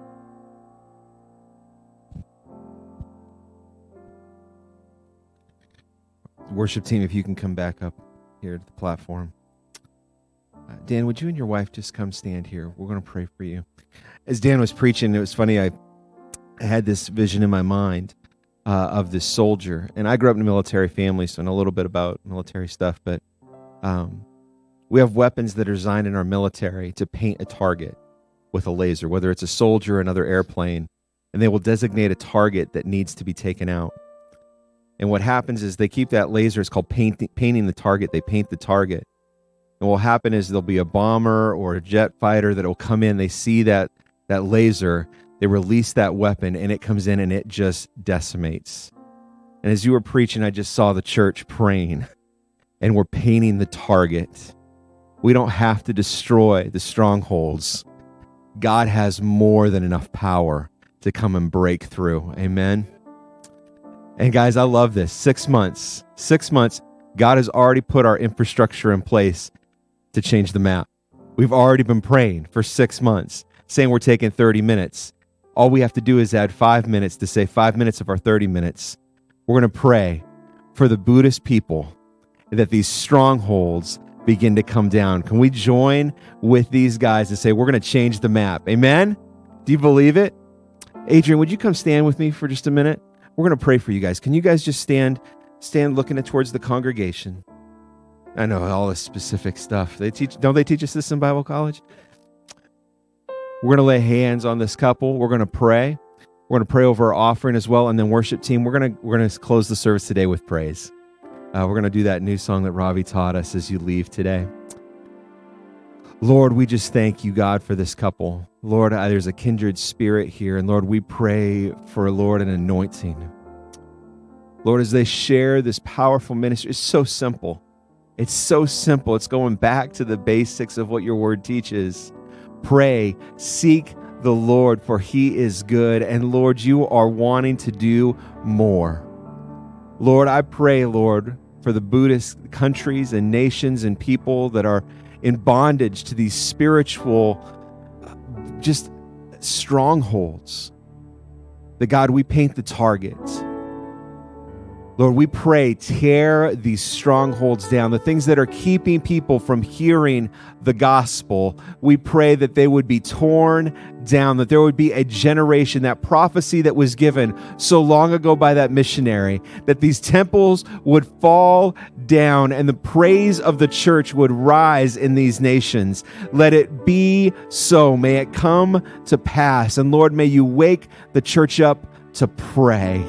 Worship team, if you can come back up here to the platform. Uh, Dan, would you and your wife just come stand here? We're going to pray for you. As Dan was preaching, it was funny. I, had this vision in my mind uh, of this soldier, and I grew up in a military family, so I know a little bit about military stuff. But um, we have weapons that are designed in our military to paint a target with a laser, whether it's a soldier or another airplane, and they will designate a target that needs to be taken out. And what happens is they keep that laser, it's called paint, painting the target. They paint the target. And what will happen is there'll be a bomber or a jet fighter that will come in, they see that, that laser, they release that weapon, and it comes in and it just decimates. And as you were preaching, I just saw the church praying and we're painting the target. We don't have to destroy the strongholds. God has more than enough power to come and break through. Amen. And guys, I love this. Six months, six months, God has already put our infrastructure in place to change the map. We've already been praying for six months, saying we're taking 30 minutes. All we have to do is add five minutes to say five minutes of our 30 minutes. We're going to pray for the Buddhist people that these strongholds begin to come down. Can we join with these guys and say, we're going to change the map? Amen? Do you believe it? Adrian, would you come stand with me for just a minute? We're going to pray for you guys. Can you guys just stand, stand looking towards the congregation? I know all this specific stuff. They teach, don't they teach us this in Bible college? We're going to lay hands on this couple. We're going to pray. We're going to pray over our offering as well, and then worship team. We're going to we're going to close the service today with praise. Uh, we're going to do that new song that Ravi taught us as you leave today. Lord, we just thank you, God, for this couple. Lord, there's a kindred spirit here. And Lord, we pray for, Lord, an anointing. Lord, as they share this powerful ministry, it's so simple. It's so simple. It's going back to the basics of what your word teaches. Pray, seek the Lord, for he is good. And Lord, you are wanting to do more. Lord, I pray, Lord, for the Buddhist countries and nations and people that are in bondage to these spiritual, just strongholds. That God, we paint the target. Lord, we pray, tear these strongholds down, the things that are keeping people from hearing the gospel. We pray that they would be torn down, that there would be a generation, that prophecy that was given so long ago by that missionary, that these temples would fall down and the praise of the church would rise in these nations. Let it be so. May it come to pass. And Lord, may you wake the church up to pray.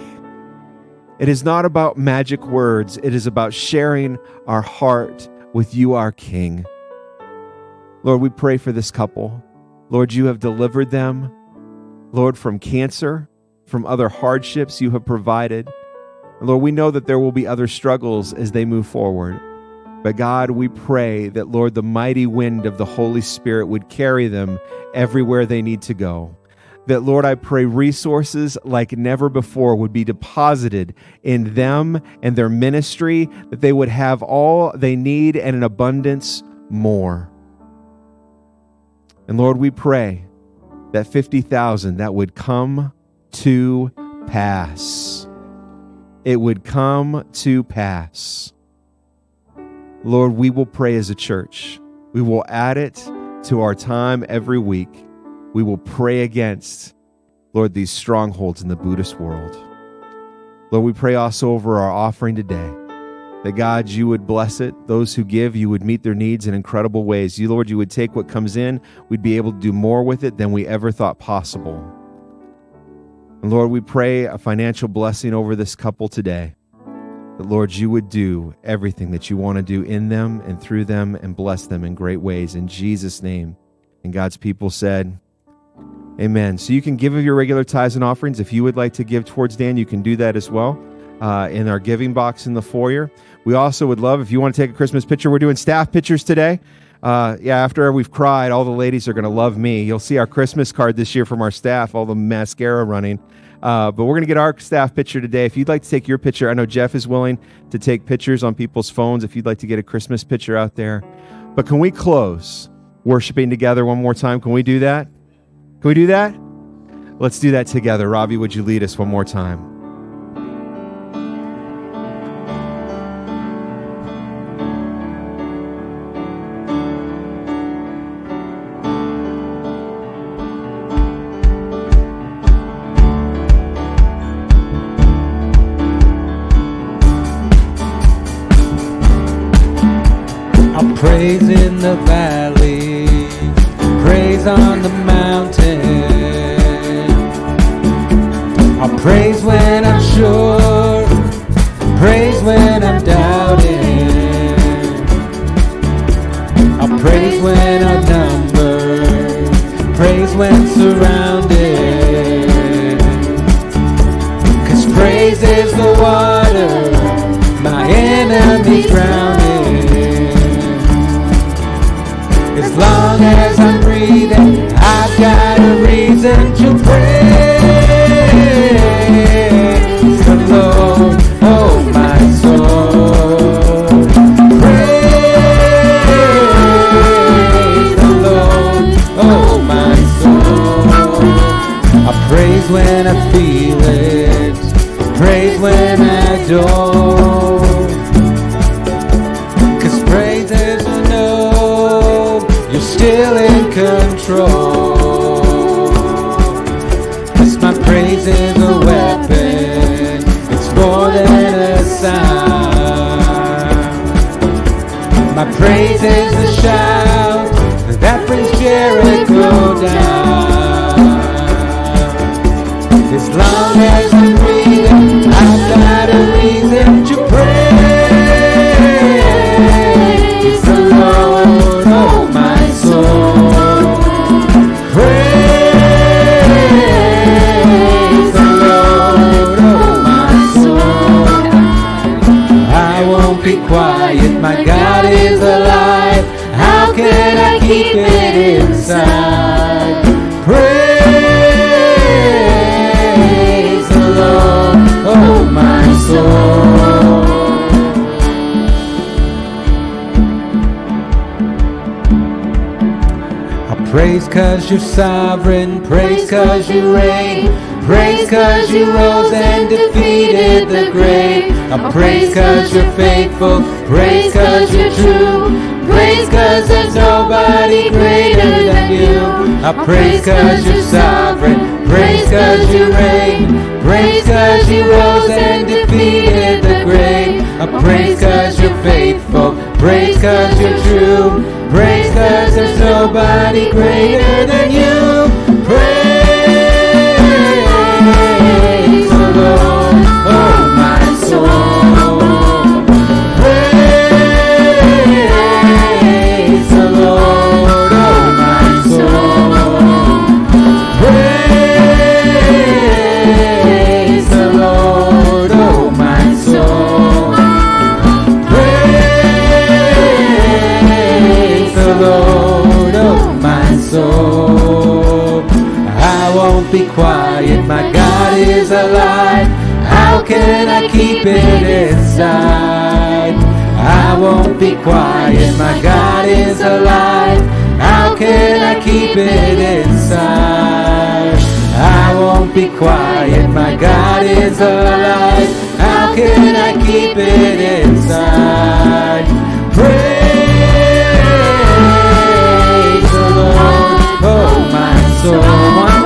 It is not about magic words, it is about sharing our heart with you, our King. Lord, we pray for this couple. Lord, you have delivered them, Lord, from cancer, from other hardships you have provided. Lord, we know that there will be other struggles as they move forward. But God, we pray that, Lord, the mighty wind of the Holy Spirit would carry them everywhere they need to go that, Lord, I pray resources like never before would be deposited in them and their ministry, that they would have all they need and an abundance more. And Lord, we pray that 50,000 that would come to pass. It would come to pass. Lord, we will pray as a church. We will add it to our time every week we will pray against, Lord, these strongholds in the Buddhist world. Lord, we pray also over our offering today that God, you would bless it. Those who give, you would meet their needs in incredible ways. You, Lord, you would take what comes in, we'd be able to do more with it than we ever thought possible. And Lord, we pray a financial blessing over this couple today. That, Lord, you would do everything that you want to do in them and through them and bless them in great ways. In Jesus' name. And God's people said, Amen. So you can give of your regular tithes and offerings. If you would like to give towards Dan, you can do that as well uh, in our giving box in the foyer. We also would love if you want to take a Christmas picture. We're doing staff pictures today. Uh, yeah, after we've cried, all the ladies are going to love me. You'll see our Christmas card this year from our staff, all the mascara running. Uh, but we're going to get our staff picture today. If you'd like to take your picture, I know Jeff is willing to take pictures on people's phones if you'd like to get a Christmas picture out there. But can we close worshiping together one more time? Can we do that? Can we do that? Let's do that together. Robbie, would you lead us one more time? Still in control. Cause my praise is a weapon, it's more than a sound. My praise is a shout that brings Jericho down. As long as I'm breathing, I've got a reason quiet, my God is alive. How can I keep it inside? Praise the Lord, oh my soul. I praise cause you're sovereign, praise cause you reign, praise cause you rose and defeated the grave. I praise cause you're faithful, praise cause you're true, praise cause there's nobody greater than you. I praise cause you're sovereign, praise cause you reign, praise cause you rose and defeated the grave. I praise cause you're faithful, praise cause you're true, praise cause there's nobody greater than you. My God is alive. How can I keep it inside? I won't be quiet, my God is alive. How can I keep it inside? I won't be quiet, my God is alive. How can I keep it inside? Praise the Lord, oh my soul.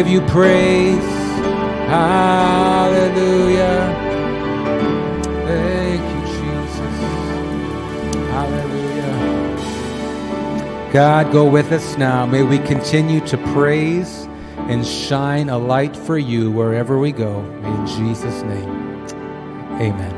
Give you praise. Hallelujah. Thank you, Jesus. Hallelujah. God, go with us now. May we continue to praise and shine a light for you wherever we go. In Jesus' name, amen.